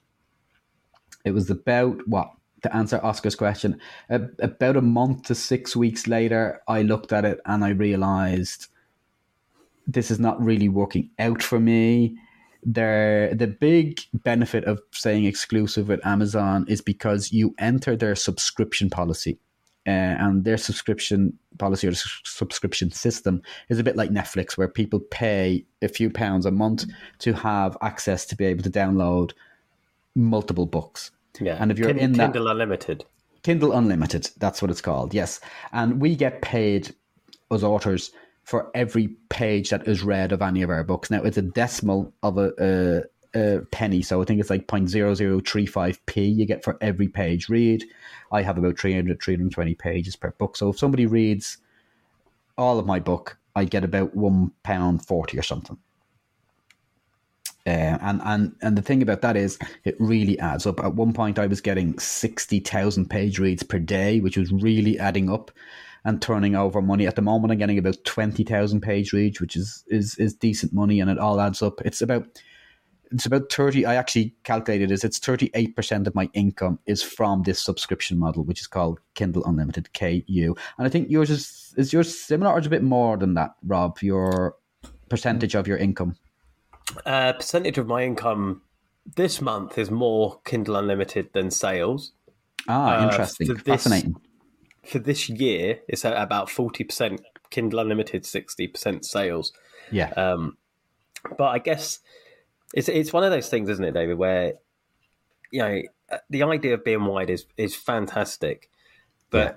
It was about what to answer Oscar's question. a- About a month to six weeks later, I looked at it and I realized this is not really working out for me. There, the big benefit of saying exclusive with Amazon is because you enter their subscription policy. Uh, and their subscription policy or subscription system is a bit like Netflix, where people pay a few pounds a month to have access to be able to download multiple books. Yeah, And if you're in that- Kindle Unlimited, Kindle Unlimited, that's what it's called, yes. And we get paid as authors for every page that is read of any of our books. Now, it's a decimal of a, a, a penny, so I think it's like 0.0035p you get for every page read. I have about 300, 320 pages per book. So if somebody reads all of my book, I get about £1.40 or something. Uh, and, and and the thing about that is it really adds up. At one point, I was getting sixty thousand page reads per day, which was really adding up and turning over money. At the moment, I'm getting about twenty thousand page reads, which is is is decent money, and it all adds up. It's about it's about thirty. I actually calculated this. It's thirty eight percent of my income is from this subscription model, which is called Kindle Unlimited (KU). And I think yours is is yours similar or is a bit more than that, Rob? Your percentage of your income. Uh, percentage of my income this month is more Kindle Unlimited than sales. Ah, Uh, interesting, for this- fascinating. For this year, it's at about forty percent Kindle Unlimited, sixty percent sales. Yeah, Um, but I guess it's it's one of those things, isn't it, David? Where you know uh, the idea of being wide is is fantastic, but Yeah.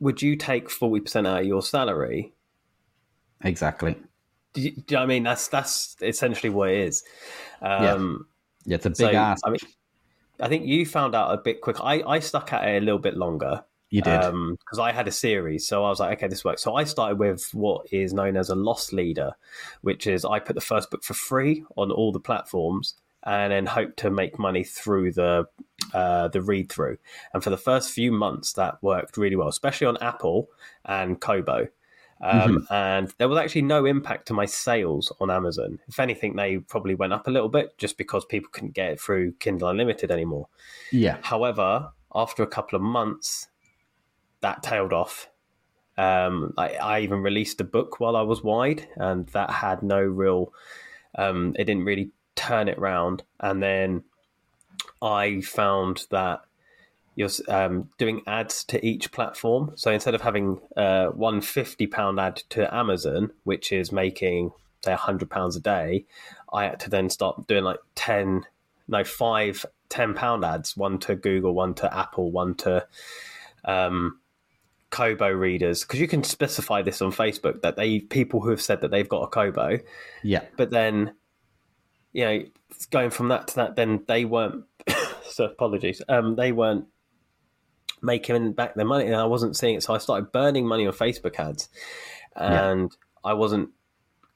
would you take forty percent out of your salary? exactly. Do you, do you know what I mean? That's that's essentially what it is. Um, Yeah, it's a big so, ask. I mean, I think you found out a bit quick. I, I stuck at it a little bit longer you did. because I had a series. So I was like, okay, this works. So I started with what is known as a loss leader, which is I put the first book for free on all the platforms and then hope to make money through the uh, the read through. And for the first few months, that worked really well, especially on Apple and Kobo. Um, And there was actually no impact to my sales on Amazon. If anything, they probably went up a little bit just because people couldn't get it through Kindle Unlimited anymore. yeah, However, after a couple of months, that tailed off. Um, I, I even released a book while I was wide, and that had no real. Um, it didn't really turn it round. And then I found that you're um, doing ads to each platform. So instead of having uh, one fifty pound ad to Amazon, which is making say hundred pounds a day, I had to then start doing like ten, no five, ten pound ads, one to Google, one to Apple, one to um, Kobo readers, because you can specify this on Facebook that they people who have said that they've got a Kobo, Yeah. but then you know going from that to that, then they weren't. so apologies, um, they weren't making back their money, and I wasn't seeing it. So I started burning money on Facebook ads, Yeah. and I wasn't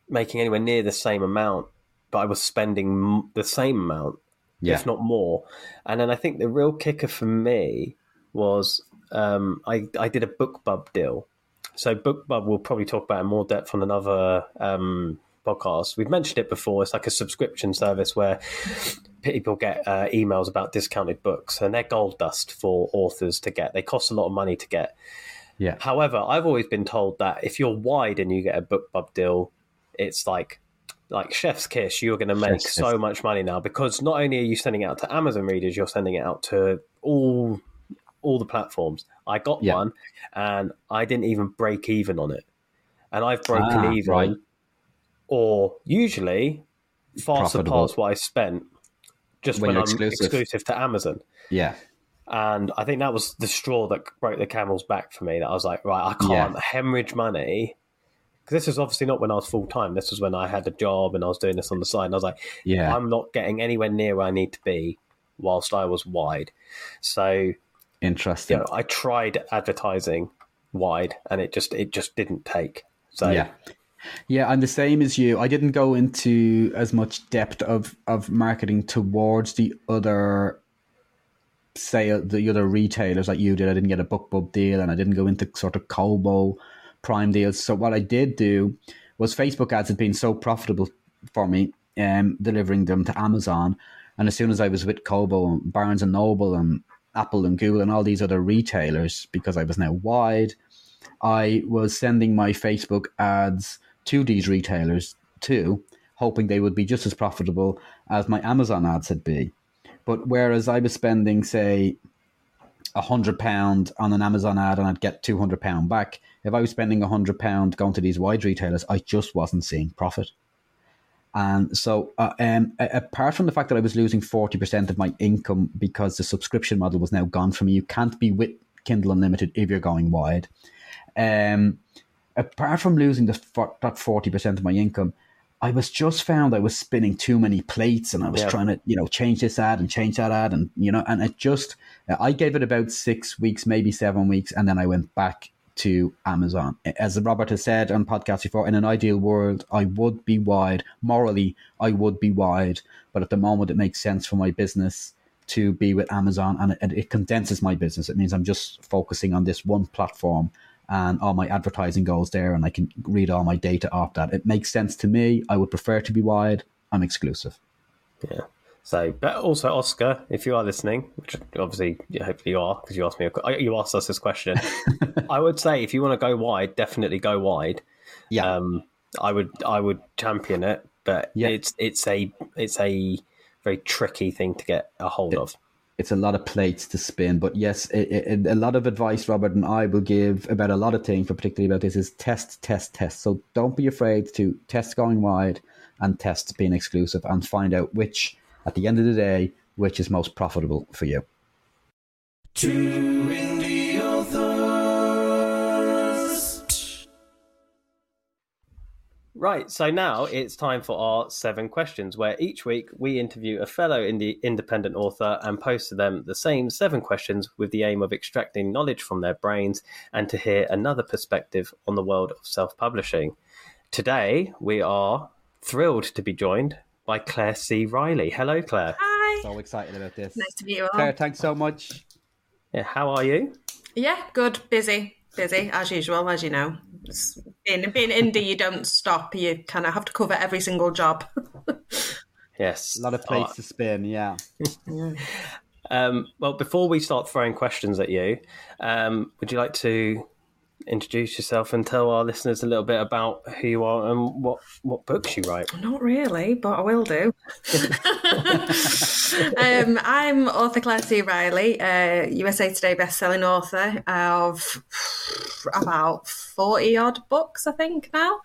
making anywhere near the same amount, but I was spending the same amount Yeah. if not more. And then I think the real kicker for me was um, I, I did a BookBub deal. So BookBub we'll probably talk about in more depth on another um, podcast. We've mentioned it before. It's like a subscription service where people get uh, emails about discounted books, and they're gold dust for authors to get. They cost a lot of money to get. Yeah. However, I've always been told that if you're wide and you get a BookBub deal, it's like like chef's kiss. You're going to make Chef's so kiss. much money now because not only are you sending it out to Amazon readers, you're sending it out to all all the platforms. I got Yeah. one, and I didn't even break even on it, and I've broken Ah, even, right. or usually far Profitable. surpass what I spent just When I'm exclusive. exclusive to Amazon. Yeah. And I think that was the straw that broke the camel's back for me. That I was like, right, I can't hemorrhage money. Because this is obviously not when I was full time. This was when I had a job and I was doing this on the side. And I was like, Yeah. I'm not getting anywhere near where I need to be whilst I was wide. So, you Interesting. know, I tried advertising wide and it just it just didn't take. So Yeah. Yeah, I'm the same as you. I didn't go into as much depth of, of marketing towards the other say the other retailers like you did. I didn't get a BookBub deal and I didn't go into sort of Kobo prime deals. So what I did do was Facebook ads had been so profitable for me, um, delivering them to Amazon. And as soon as I was with Kobo and Barnes and Noble and Apple and Google and all these other retailers, because I was now wide, I was sending my Facebook ads to these retailers too, hoping they would be just as profitable as my Amazon ads had been. But whereas I was spending, say, a hundred pound on an Amazon ad and I'd get two hundred pound back, if I was spending a hundred pound going to these wide retailers, I just wasn't seeing profit. And so, uh, um, apart from the fact that I was losing 40% of my income because the subscription model was now gone from me, you can't be with Kindle Unlimited if you're going wide. Um, apart from losing the, that 40% of my income, I was just found I was spinning too many plates and I was Yeah. trying to, you know, change this ad and change that ad. And, you know, and it just, uh, I gave it about six weeks, maybe seven weeks. And then I went back to Amazon. As Robert has said on podcast before, in an ideal world, I would be wide. Morally, I would be wide. But at the moment, it makes sense for my business to be with Amazon and it, it condenses my business. It means I'm just focusing on this one platform and all my advertising goes there and I can read all my data off that. It makes sense to me. I would prefer to be wide. I'm exclusive. Yeah. So, but also Oscar, if you are listening, which obviously hopefully you are, because you asked me, a, you asked us this question. I would say if you want to go wide, definitely go wide. Yeah. Um, I would, I would champion it, but Yeah. it's it's a it's a very tricky thing to get a hold of. It's a lot of plates to spin. But yes, it, it, a lot of advice Robert and I will give about a lot of things, but particularly about this is test, test, test. So don't be afraid to test going wide and test being exclusive and find out which, at the end of the day, which is most profitable for you. Two Right, so now it's time for our seven questions, where each week we interview a fellow indie independent author and post to them the same seven questions with the aim of extracting knowledge from their brains and to hear another perspective on the world of self publishing. Today we are thrilled to be joined by Claire C. Riley. Hello, Claire. Hi. So excited about this. Nice to meet you all. Claire, thanks so much. Yeah, how are you? Yeah, good. Busy. Busy, as usual, as you know. It's- Being, being indie, you don't stop. You kind of have to cover every single job. Yes. A lot of plates to spin, yeah. Um, well, before we start throwing questions at you, um, would you like to introduce yourself and tell our listeners a little bit about who you are and what what books you write. Not really, but I will do. um, I'm author Claire C. Riley, uh, USA Today best-selling author of about forty odd books, I think now.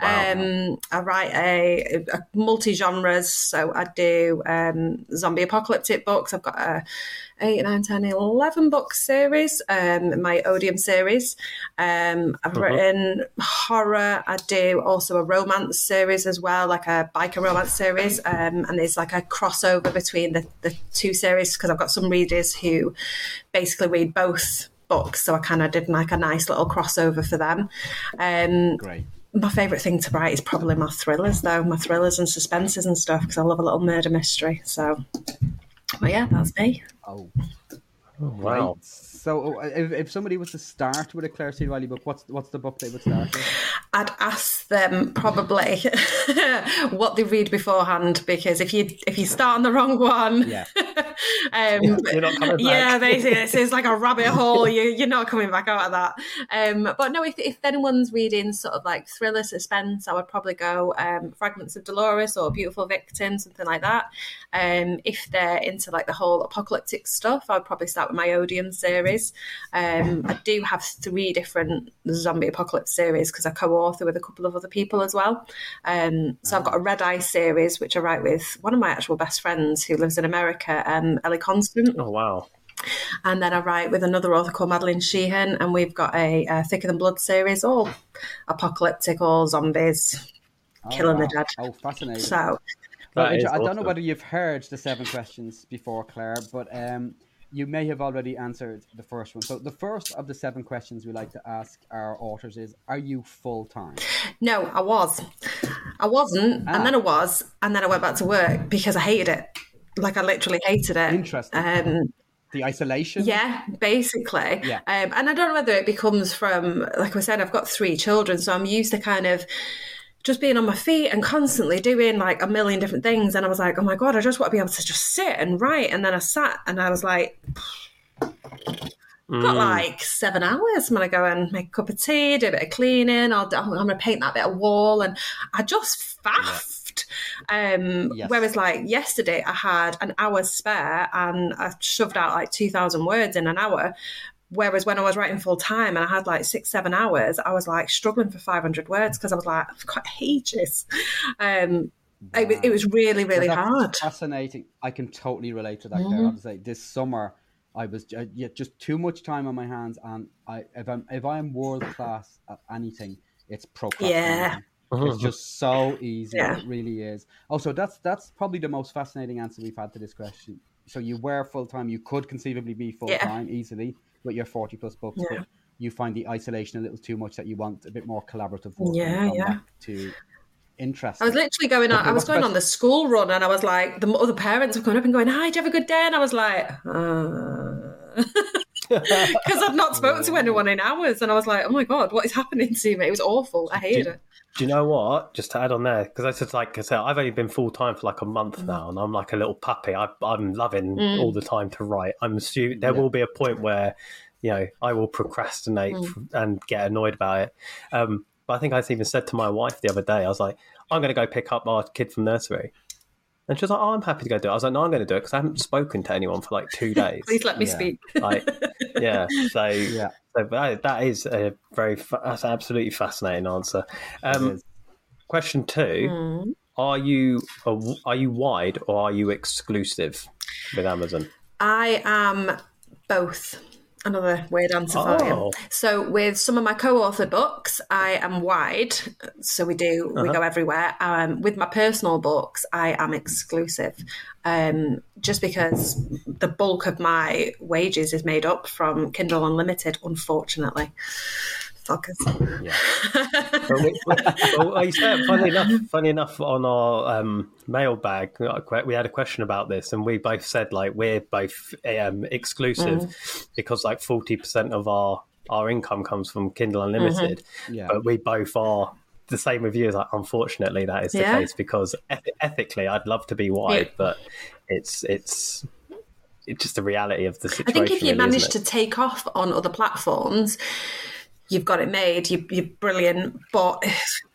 Wow. Um, I write a, a multi genres, so I do um, zombie apocalyptic books. I've got a 8, 9, 10, 11 book series, um, my Odium series. Um, I've written horror. I do also a romance series as well, like a biker romance series. Um, and there's like a crossover between the, the two series because I've got some readers who basically read both books. So I kind of did like a nice little crossover for them. Um, Great. my favourite thing to write is probably my thrillers, though, my thrillers and suspenses and stuff, because I love a little murder mystery. So, but yeah, that's me. Oh, Wow. right. So, uh, if, if somebody was to start with a Claire C. Riley book, what's what's the book they would start with? I'd ask them probably what they read beforehand, because if you if you start on the wrong one, Yeah. um, You're not coming back. yeah, basically, it's, it's like a rabbit hole. You, you're not coming back out of that. Um, but no, if, if anyone's reading sort of like thriller suspense, I would probably go um, Fragments of Dolores or Beautiful Victim, something like that. Um, if they're into like the whole apocalyptic stuff, I would probably start with my Odium series. Um, I do have three different zombie apocalypse series because I co-author with a couple of other people as well. Um, so I've got a Red Eye series, which I write with one of my actual best friends who lives in America, um, Ellie Constant Oh wow. and then I write with another author called Madeline Sheehan, and we've got a, uh Thicker Than Blood series, all apocalyptic, all zombies, Oh, killing the dead. Oh, fascinating. So Well, I don't know whether you've heard the seven questions before, Claire, but um, you may have already answered the first one. So the first of the seven questions we like to ask our authors is: Are you full time? no, I was, I wasn't, Ah. and then I was, and then I went back to work because I hated it. Like I literally hated it. Interesting. Um, The isolation. Yeah, basically. Yeah. Um, and I don't know whether it becomes from, like I said, I've got three children, so I'm used to kind of just being on my feet and constantly doing like a million different things. And I was like, oh my God, I just want to be able to just sit and write. And then I sat and I was like, got like seven hours. I'm going to go and make a cup of tea, do a bit of cleaning. I'll, I'm going to paint that bit of wall. And I just faffed. Um, Yes. Whereas, like yesterday, I had an hour spare and I shoved out like 2,000 words in an hour. Whereas when I was writing full time and I had like six, seven hours, I was like struggling for 500 words because I was like, I've got ages. Um, it, was, it was really, really that's hard. Fascinating. I can totally relate to that. Claire. I have to say, this summer, I was uh, yeah, just too much time on my hands, and I if I'm if I'm world class at anything, it's procrastinating. It's just so easy. Yeah. It really is. Also, that's that's probably the most fascinating answer we've had to this question. So you were full time. You could conceivably be full time easily with your forty plus books, Yeah. but you find the isolation a little too much. That you want a bit more collaborative work. Yeah, yeah. To interest. I was literally going on, Okay, I was going on the school run and I was like, the other parents were coming up and going, Hi, did you have a good day? And I was like, uh... Because I'd not spoken to oh, anyone in hours. And I was like, oh my God, what is happening to me? It was awful. I hated Do- it. Do you know what? Just to add on there, because I said, like I said, I've only been full time for like a month mm. now, and I'm like a little puppy. I, I'm loving mm. all the time to write. I'm assuming there will be a point where, you know, I will procrastinate mm. f- and get annoyed about it. Um, but I think I even said to my wife the other day, I was like, I'm going to go pick up our kid from nursery. And she was like, "Oh, I'm happy to go do it." I was like, "No, I'm going to do it because I haven't spoken to anyone for like two days." Please let me Yeah. speak. like, yeah. So, Yeah. so that, that is a very fa- that's an absolutely fascinating answer. Um, question two: Mm. Are you a, are you wide or are you exclusive with Amazon? I am both. Another weird answer for Oh. you. So, with some of my co-authored books, I am wide. So we do we go everywhere. Um, with my personal books, I am exclusive, um, just because the bulk of my wages is made up from Kindle Unlimited. Unfortunately, fuckers. But we, well, well, you said, funny enough, funny enough, on our um, mailbag, we had a question about this, and we both said like we're both um, exclusive because like forty percent of our our income comes from Kindle Unlimited, Yeah. but we both are the same with you. Is like unfortunately that is the Yeah. case because eth- ethically I'd love to be wide, Yeah. but it's it's it's just the reality of the situation. I think if you really, manage to take off on other platforms, you've got it made, you, you're brilliant. But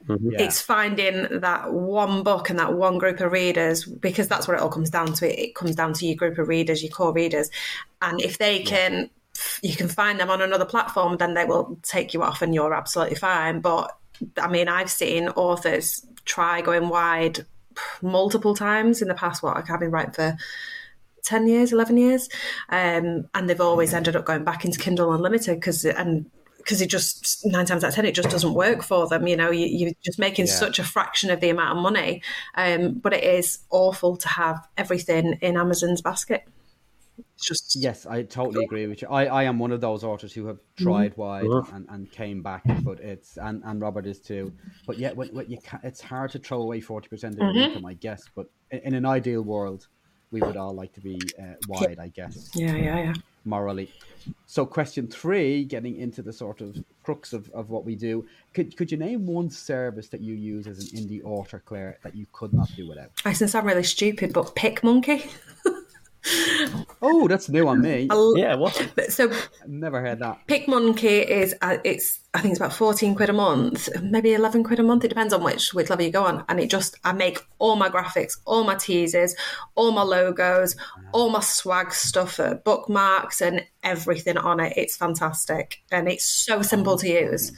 it's finding that one book and that one group of readers because that's what it all comes down to. It, it comes down to your group of readers, your core readers, and if they can, you can find them on another platform, then they will take you off, and you're absolutely fine. But I mean, I've seen authors try going wide multiple times in the past. What I've been writing for 10 years 11 years um, and they've always ended up going back into kindle unlimited because and because it just nine times out of ten it just doesn't work for them you know you, you're just making Yeah. such a fraction of the amount of money um, but it is awful to have everything in amazon's basket it's just Yes, I totally agree with you. I, I am one of those authors who have tried wide and, and came back, but it's and, and Robert is too. But yet, when, when you ca it's hard to throw away forty percent of your income, I guess. But in, in an ideal world, we would all like to be uh, wide, I guess, yeah yeah yeah morally. So, question three, getting into the sort of crux of, of what we do, could could you name one service that you use as an indie author, Claire, that you could not do without? i since i'm really stupid but PicMonkey Oh, that's new on me. Yeah, what? so I've never heard that. PicMonkey is uh, it's I think it's about fourteen quid a month, maybe eleven quid a month. It depends on which which level you go on. And it just I make all my graphics, all my teasers, all my logos, all my swag stuff, uh, bookmarks, and everything on it. It's fantastic and it's so simple to use.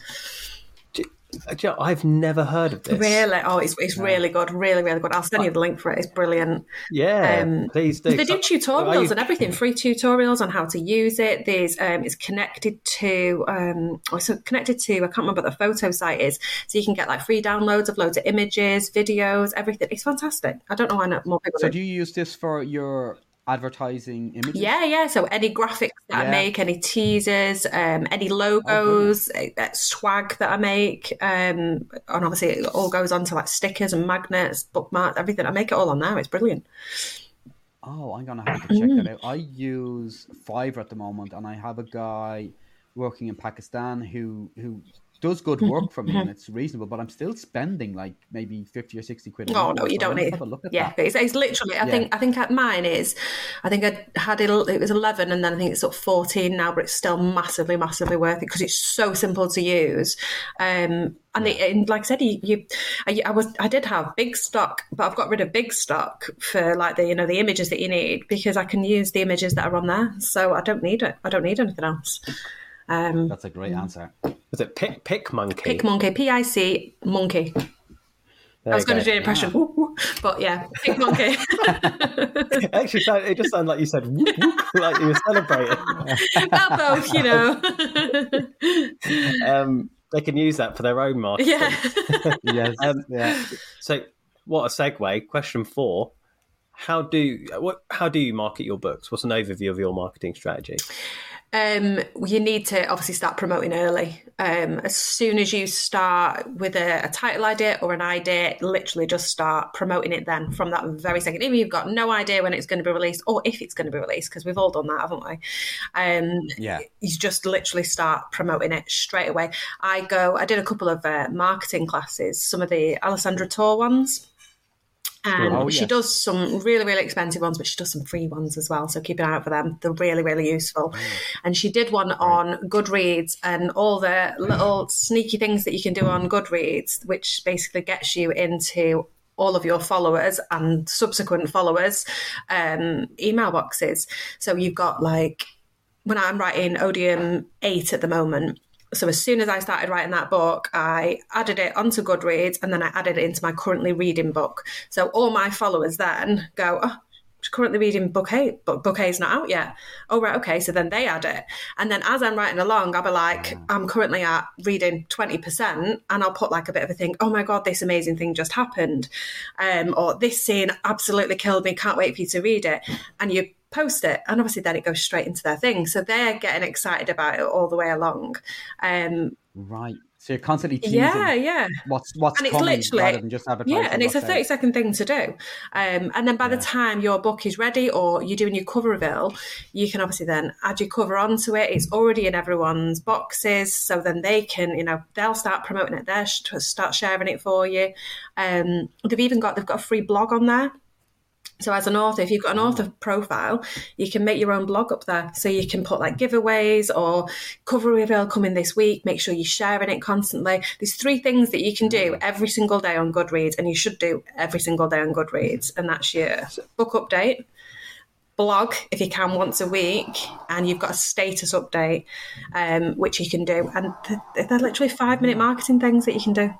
Do I've never heard of this. Really, oh, it's it's really good, really really good. I'll send you the link for it. It's brilliant. Yeah, Um, please do. They do tutorials you- and everything, free tutorials on how to use it. There's um, it's connected to um, so connected to I can't remember what the photo site is, so you can get like free downloads of loads of images, videos, everything. It's fantastic. I don't know why not more people. So, do. do you use this for your advertising images? Yeah, yeah. So any graphics that I make, any teasers, um, any logos, uh, uh, swag that I make, um, and obviously it all goes on to like stickers and magnets, bookmarks, everything. I make it all on there. It's brilliant. Oh, I'm gonna have to check that out. I use Fiverr at the moment, and I have a guy working in Pakistan who who does good work for me, and it's reasonable. But I'm still spending like maybe fifty or sixty quid. a Oh month, no, you so don't need. Have a look at yeah, that. it's, it's literally. I Yeah. think I think at mine is, I think I had it. It was eleven, and then I think it's up fourteen now, but it's still massively, massively worth it because it's so simple to use. Um, and, it, and like I said, you, you I, I was I did have Bigstock, but I've got rid of Bigstock for like the you know the images that you need because I can use the images that are on there, so I don't need it. I don't need anything else. Um, That's a great answer. Is it Pick PicMonkey? Pick monkey, P I C monkey. There I was going go. to do an impression, woo, woo, but yeah, PicMonkey. It actually, sounded, it just sounded like you said whoop, whoop, like you were celebrating. Not both, you know. Um, they can use that for their own marketing. yeah. Yes. Um, yeah. So, what a segue. Question four: How do what? How do you market your books? What's an overview of your marketing strategy? Um, you need to obviously start promoting early. Um, as soon as you start with a, a title idea or an idea, literally just start promoting it then from that very second. Even if you've got no idea when it's going to be released or if it's going to be released, because we've all done that, haven't we? Um, Yeah. you just literally start promoting it straight away. I go, I did a couple of uh, marketing classes, some of the Alessandra Torre ones. And Oh, she yes. does some really, really expensive ones, but she does some free ones as well. So keep an eye out for them. They're really, really useful. And she did one on Goodreads and all the little sneaky things that you can do on Goodreads, which basically gets you into all of your followers and subsequent followers um, email boxes. So you've got like when I'm writing Odium 8 at the moment, so as soon as I started writing that book, I added it onto Goodreads and then I added it into my currently reading book. So all my followers then go, oh, currently reading book eight, but book eight's not out yet. Oh, right, okay. So then they add it. And then as I'm writing along, I'll be like, I'm currently at reading 20%, and I'll put like a bit of a thing, oh my God, this amazing thing just happened. Um, or this scene absolutely killed me, can't wait for you to read it. And you post it and obviously then it goes straight into their thing. So they're getting excited about it all the way along. Um Right. So you're constantly teasing yeah. yeah what's what's and it's coming literally rather than just advertising. yeah and it's a out. 30 second thing to do. Um, and then by the time your book is ready or you're doing your cover reveal you can obviously then add your cover onto it. It's already in everyone's boxes so then they can you know they'll start promoting it. They'll start sharing it for you. Um, they've even got they've got a free blog on there So as an author, if you've got an author mm. profile, you can make your own blog up there. So you can put like giveaways or cover reveal coming this week. Make sure you're sharing it constantly. There's three things that you can do mm. every single day on Goodreads, and you should do every single day on Goodreads, and that's your book update, blog if you can once a week, and you've got a status update, um, which you can do, and th- they're literally five minute mm. marketing things that you can do.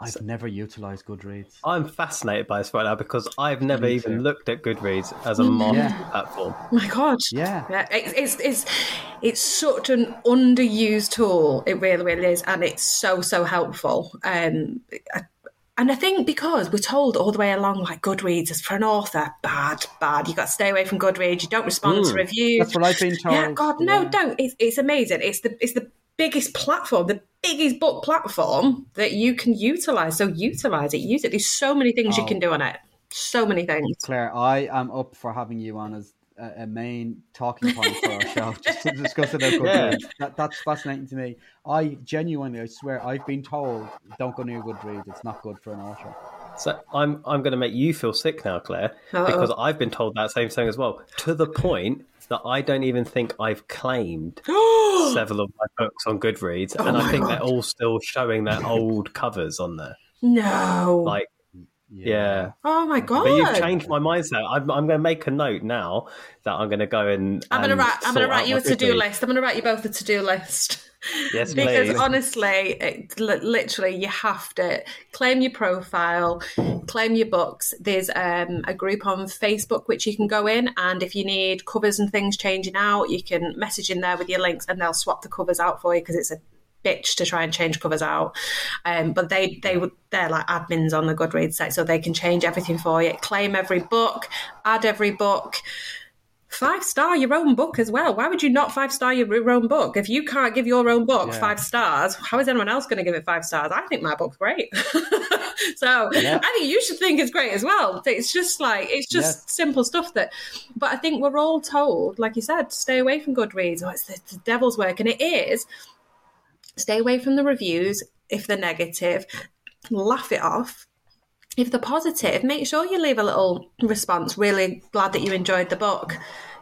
I've never utilized Goodreads. I'm fascinated by this right now because I've never Me even too. looked at Goodreads as a marketing Yeah. platform. Oh my god Yeah. yeah it's, it's it's it's such an underused tool it really really is and it's so so helpful um I- and I think because we're told all the way along, like Goodreads is for an author, bad, bad. You got to stay away from Goodreads. You don't respond to reviews. That's what I've been told. Yeah, God, no, Yeah. don't. It's, it's amazing. It's the it's the biggest platform, the biggest book platform that you can utilize. So utilize it, use it. There's so many things you Oh. can do on it. So many things. Claire, I am up for having you on as a, a main talking point for our show, just to discuss about Goodreads. That, that's fascinating to me. I genuinely, I swear, I've been told don't go near Goodreads. It's not good for an author. So I'm I'm going to make you feel sick now, Claire, Uh-oh. because I've been told that same thing as well. To the point that I don't even think I've claimed several of my books on Goodreads, oh and Oh I think God. they're all still showing their old covers on there. No. Like, yeah. oh my god. But you've changed my mindset. I'm, I'm going to make a note now that I'm going to go and. I'm gonna write. I'm gonna write you a to do list. I'm gonna write you both a to do list. Yes, because please. honestly, it, li- literally, you have to claim your profile, claim your books. There's um, a group on Facebook which you can go in, and if you need covers and things changing out, you can message in there with your links, and they'll swap the covers out for you because it's a bitch to try and change covers out. Um, but they they would they're like admins on the Goodreads site, so they can change everything for you. Claim every book, add every book. Five star your own book as well. Why would you not five star your own book? If you can't give your own book Yeah. five stars, how is anyone else going to give it five stars? I think my book's great. so Yeah. I think you should think it's great as well. It's just like it's just Yeah. simple stuff that. But I think we're all told, like you said, stay away from Goodreads. Oh, it's the, the devil's work, and it is. Stay away from the reviews if they're negative. Laugh it off if they're positive, make sure you leave a little response. Really glad that you enjoyed the book.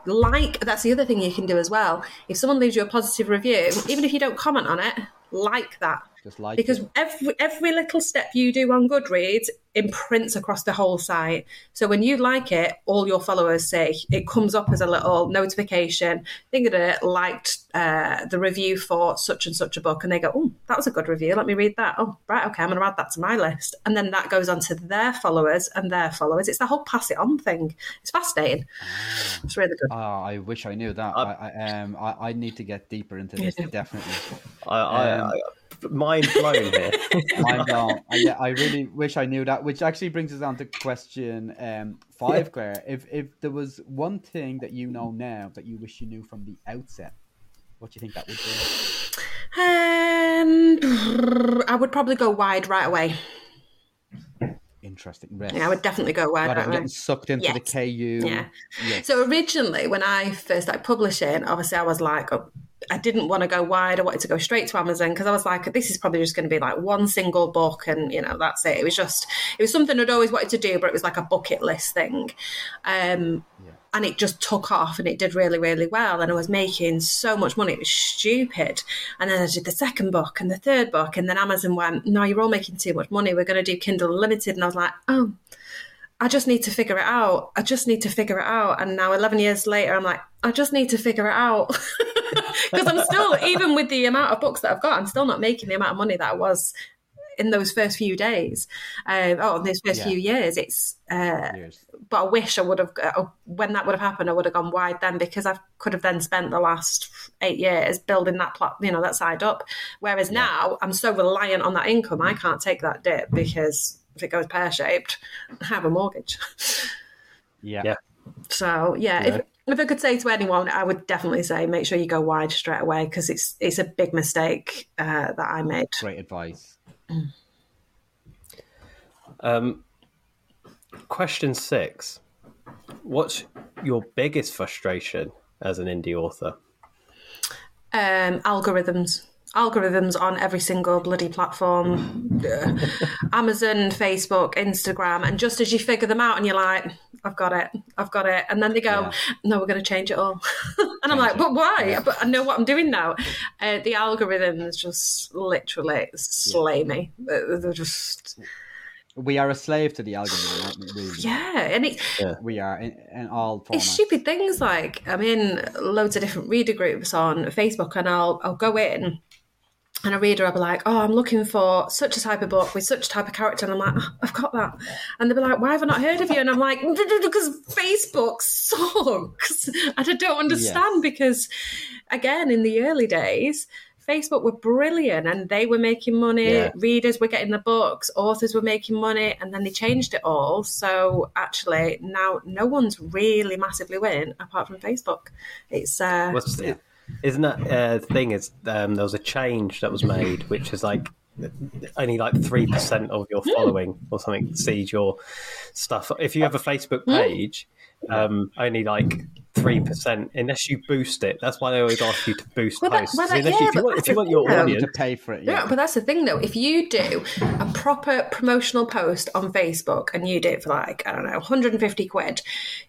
Like, that's the other thing you can do as well. If someone leaves you a positive review, even if you don't comment on it, like that. Just like Because it. every every little step you do on Goodreads imprints across the whole site. So when you like it, all your followers say it comes up as a little notification. Think of it, liked uh, the review for such and such a book, and they go, "Oh, that was a good review. Let me read that." Oh, right, okay, I'm going to add that to my list, and then that goes on to their followers and their followers. It's the whole pass it on thing. It's fascinating. It's really good. Oh, I wish I knew that. I, I, um, I, I need to get deeper into this, definitely. I, I, Um, I, mind blown here. I know. I, yeah, I really wish I knew that. Which actually brings us on to question um, five, Claire. If if there was one thing that you know now that you wish you knew from the outset, what do you think that would be? Um, I would probably go wide right away. Interesting. Rest. Yeah, I would definitely go wide God, right I'm away. getting sucked into the KU. Yeah. Yes. So originally, when I first started publishing, obviously I was like, oh, I didn't want to go wide. I wanted to go straight to Amazon because I was like, this is probably just going to be like one single book, and you know that's it. It was just, it was something I'd always wanted to do, but it was like a bucket list thing. Um, And it just took off, and it did really, really well. And I was making so much money; it was stupid. And then I did the second book and the third book, and then Amazon went, "No, you're all making too much money. We're going to do Kindle Unlimited." And I was like, "Oh." I just need to figure it out. I just need to figure it out. And now, 11 years later, I'm like, I just need to figure it out. Because I'm still, even with the amount of books that I've got, I'm still not making the amount of money that I was in those first few days. Um, oh, in those first Yeah. few years. It's, uh, Years. but I wish I would have, uh, when that would have happened, I would have gone wide then because I could have then spent the last eight years building that plot, you know, that side up. Whereas now I'm so reliant on that income, I can't take that dip because if it goes pear shaped, I have a mortgage. Yeah. Yeah. So yeah, Yeah. if if I could say to anyone, I would definitely say make sure you go wide straight away because it's it's a big mistake uh, that I made. Great advice. Um, question six: What's your biggest frustration as an indie author? Um, algorithms. Algorithms on every single bloody platform, Amazon, Facebook, Instagram, and just as you figure them out, and you're like, I've got it, I've got it. And then they go, Yeah. no, we're going to change it all. and I'm like, it. but why? Yeah. But I know what I'm doing now. Uh, the algorithms just literally slay me. Uh, They're just, We are a slave to the algorithm, aren't we? Really? yeah. And it, We are in, in all formats. it's stupid things like I'm in loads of different reader groups on Facebook, and I'll I'll go in. And a reader will be like, "Oh, I'm looking for such a type of book with such a type of character," and I'm like, oh, "I've got that." And they'll be like, "Why have I not heard of you?" And I'm like, "Because Facebook sucks." And I don't understand because, again, in the early days, Facebook were brilliant and they were making money. Yeah. Readers were getting the books, authors were making money, and then they changed it all. So actually, now no one's really massively winning apart from Facebook. It's uh, What's isn't that uh, the thing? Is um, there was a change that was made, which is like only like three percent of your following or something sees your stuff. If you have a Facebook Hmm? page, um, only like three percent, unless you boost it. That's why they always ask you to boost Well, that- posts. well, that- Unless yeah, you- if you want, if you want your thing, though. You need audience, to pay for it. Yeah, Yeah. but that's the thing though. If you do a proper promotional post on Facebook and you do it for like, I don't know, 150 quid,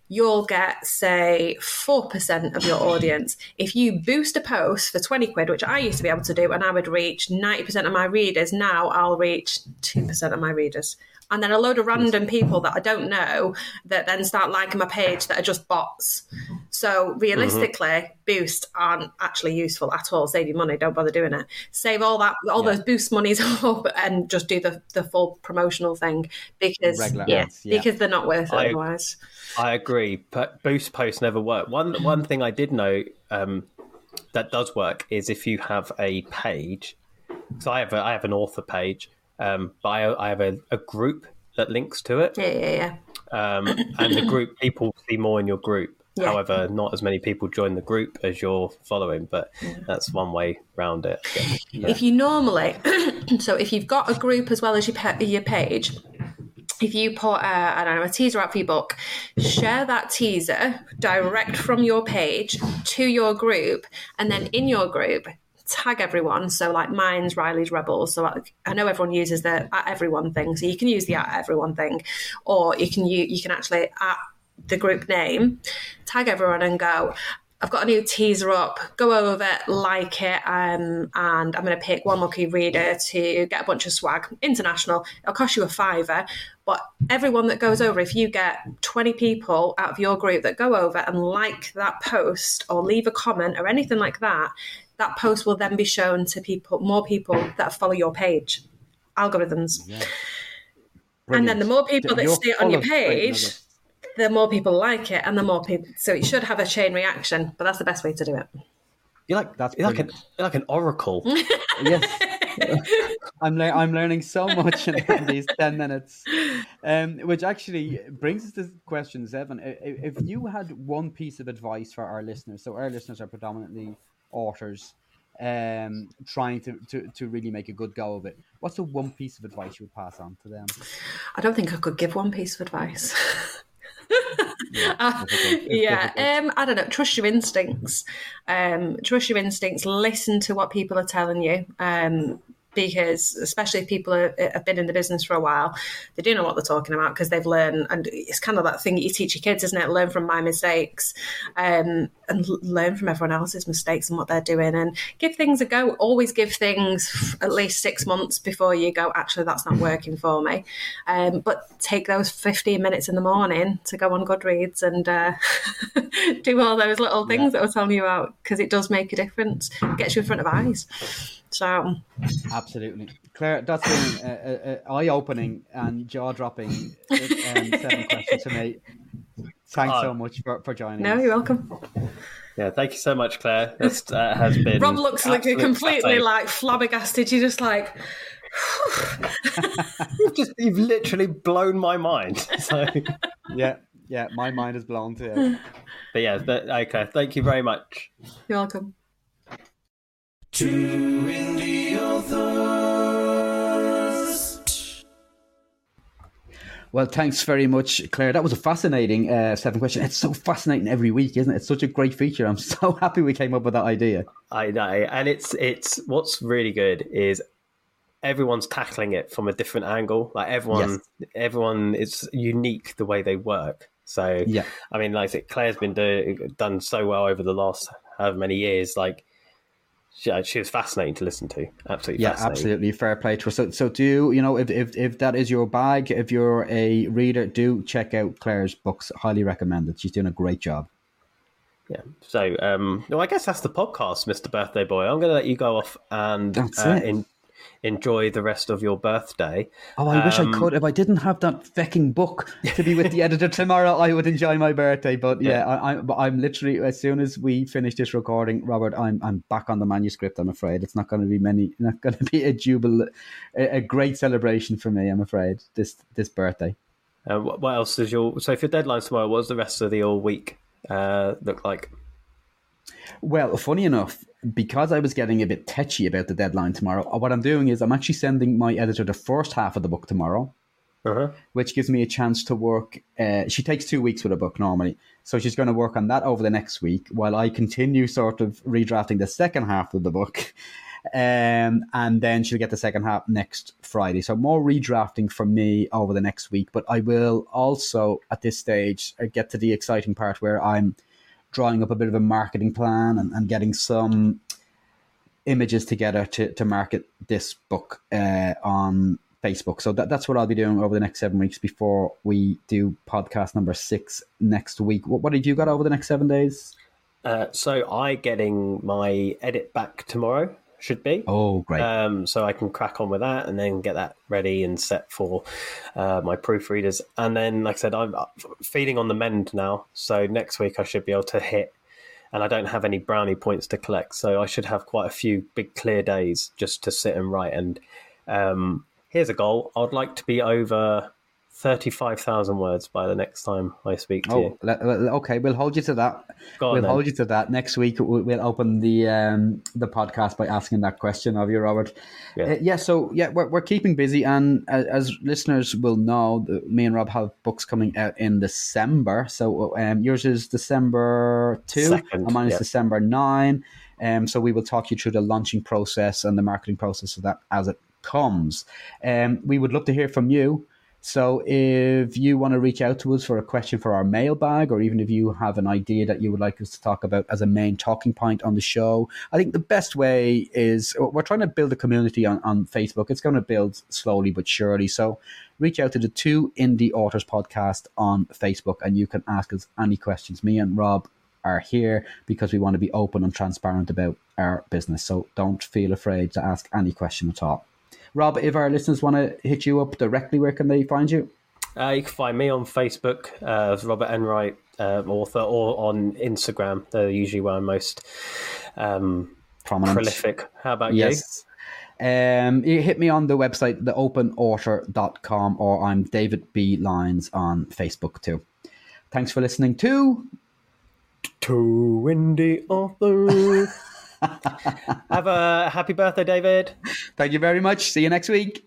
you'll get, say, 4% of your audience. If you boost a post for 20 quid, which I used to be able to do, and I would reach 90% of my readers, now I'll reach 2% of my readers. And then a load of random people that I don't know that then start liking my page that are just bots. So realistically, boosts aren't actually useful at all. Save your money, don't bother doing it. Save all that, all Yeah. those boost monies up, and just do the the full promotional thing because Regular yeah, ads, yeah. because they're not worth it I- otherwise. I agree. But boost posts never work. One one thing I did know um, that does work is if you have a page. So I have a, I have an author page, um, but I, I have a, a group that links to it, Yeah, yeah, yeah. um, and the group people see more in your group. Yeah. However, not as many people join the group as you're following, but that's one way round it. I guess. If you normally, so if you've got a group as well as your pa- your page, if you put uh, I don't know a teaser out for your book, share that teaser direct from your page to your group, and then in your group tag everyone. So like mine's Riley's Rebels. So I, I know everyone uses the at everyone thing, so you can use the at everyone thing, or you can you you can actually at the group name, tag everyone and go. I've got a new teaser up. Go over, like it, um, and I'm going to pick one lucky reader to get a bunch of swag. International. It'll cost you a fiver, but everyone that goes over, if you get 20 people out of your group that go over and like that post or leave a comment or anything like that, that post will then be shown to people, more people that follow your page. Algorithms. And then the more people that You're see it on your page, the more people like it, and the more people. So it should have a chain reaction, but that's the best way to do it. You're like That's you're like an you're like an oracle. yes. I'm le- I'm learning so much in, in these ten minutes, um, which actually brings us to question seven. I- i- If you had one piece of advice for our listeners, so our listeners are predominantly authors, um, trying to, to, to really make a good go of it. What's the one piece of advice you would pass on to them? I don't think I could give one piece of advice. Uh, yeah, um, I don't know. Trust your instincts. Um, trust your instincts. Listen to what people are telling you. Um, because especially if people are, have been in the business for a while, they do know what they're talking about because they've learned. And it's kind of that thing that you teach your kids, isn't it? Learn from my mistakes, um, and learn from everyone else's mistakes and what they're doing, and give things a go. Always give things at least six months before you go. Actually, that's not working for me. Um, but take those fifteen minutes in the morning to go on Goodreads and uh, do all those little things that we're telling you about because it does make a difference. It gets you in front of eyes. So Absolutely, Claire. That's been an eye-opening and jaw-dropping um, seven questions to me. Thanks Oh. so much for, for joining no, us. you're welcome. Yeah, thank you so much, Claire. That uh, has been. Rob looks like completely fascinating. like flabbergasted. You're just like, You've just you've literally blown my mind. So, Yeah, yeah. My mind is blown too. but yeah, but, okay. Thank you very much. you're welcome. Two indie authors. Well, thanks very much, Claire. That was a fascinating uh, seven question. It's so fascinating every week, isn't it? It's such a great feature. I'm so happy we came up with that idea. I know, and it's it's what's really good is everyone's tackling it from a different angle. Like everyone, everyone is unique the way they work. So Yeah. I mean, like I said, Claire's been do, done so well over the last however many years. Like she, she was fascinating to listen to. Absolutely, Yeah, absolutely. Fair play to her. So, so do you know if, if if that is your bag? If you're a reader, do check out Claire's books. Highly recommended. She's doing a great job. Yeah. So, um, no, I guess that's the podcast, Mister Birthday Boy. I'm going to let you go off and That's uh, it. En- enjoy the rest of your birthday. Oh, I wish I Um, could. If I didn't have that fecking book to be with the editor tomorrow, I would enjoy my birthday. But yeah, I, I, but I'm literally as soon as we finish this recording, Robert, I'm I'm back on the manuscript. I'm afraid it's not going to be many, not going to be a jubil, a, a great celebration for me. I'm afraid this this birthday. Uh, what, what else is your? So, if your deadline's tomorrow, what's the rest of the all week uh, look like? Well, funny enough, because I was getting a bit tetchy about the deadline tomorrow, what I'm doing is I'm actually sending my editor the first half of the book tomorrow, Uh-huh. which gives me a chance to work. Uh, she takes two weeks with a book normally, so she's going to work on that over the next week while I continue sort of redrafting the second half of the book. Um, and then she'll get the second half next Friday. So more redrafting from me over the next week. But I will also, at this stage, uh, get to the exciting part where I'm drawing up a bit of a marketing plan and, and getting some images together to, to market this book uh, on Facebook. So that, that's what I'll be doing over the next seven weeks before we do podcast number six next week. What, what have you got over the next seven days? Uh, so, I getting my edit back tomorrow. Should be. Oh, great. Um, so I can crack on with that and then get that ready and set for uh, my proofreaders. And then, like I said, I'm feeding on the mend now. So next week I should be able to hit, and I don't have any brownie points to collect. So I should have quite a few big clear days just to sit and write. And um, here's a goal I'd like to be over 35,000 words by the next time I speak to Oh, you. okay. We'll hold you to that. Go we'll hold you to that. Next week, we'll open the um, the podcast by asking that question of you, Robert. Yeah. Uh, yeah. So yeah, we're we're keeping busy, and as, as listeners will know, me and Rob have books coming out in December. So um, yours is December two, Second, and mine is yeah. December nine. Um, so we will talk you through the launching process and the marketing process of that as it comes. Um, we would love to hear from you. So if you want to reach out to us for a question for our mailbag, or even if you have an idea that you would like us to talk about as a main talking point on the show, I think the best way is we're trying to build a community on, on Facebook. It's going to build slowly but surely. So reach out to the two indie authors podcast on Facebook and you can ask us any questions. Me and Rob are here because we want to be open and transparent about our business. So don't feel afraid to ask any question at all. Rob, if our listeners want to hit you up directly, where can they find you? Uh, you can find me on Facebook uh, as Robert Enright, uh, author, or on Instagram. They're usually where I'm most um, Prominent. prolific. How about you? Yes. Um, you hit me on the website, theopenauthor.com, or I'm David B. Lines on Facebook too. Thanks for listening to To indie author. Have a happy birthday, David. Thank you very much. See you next week.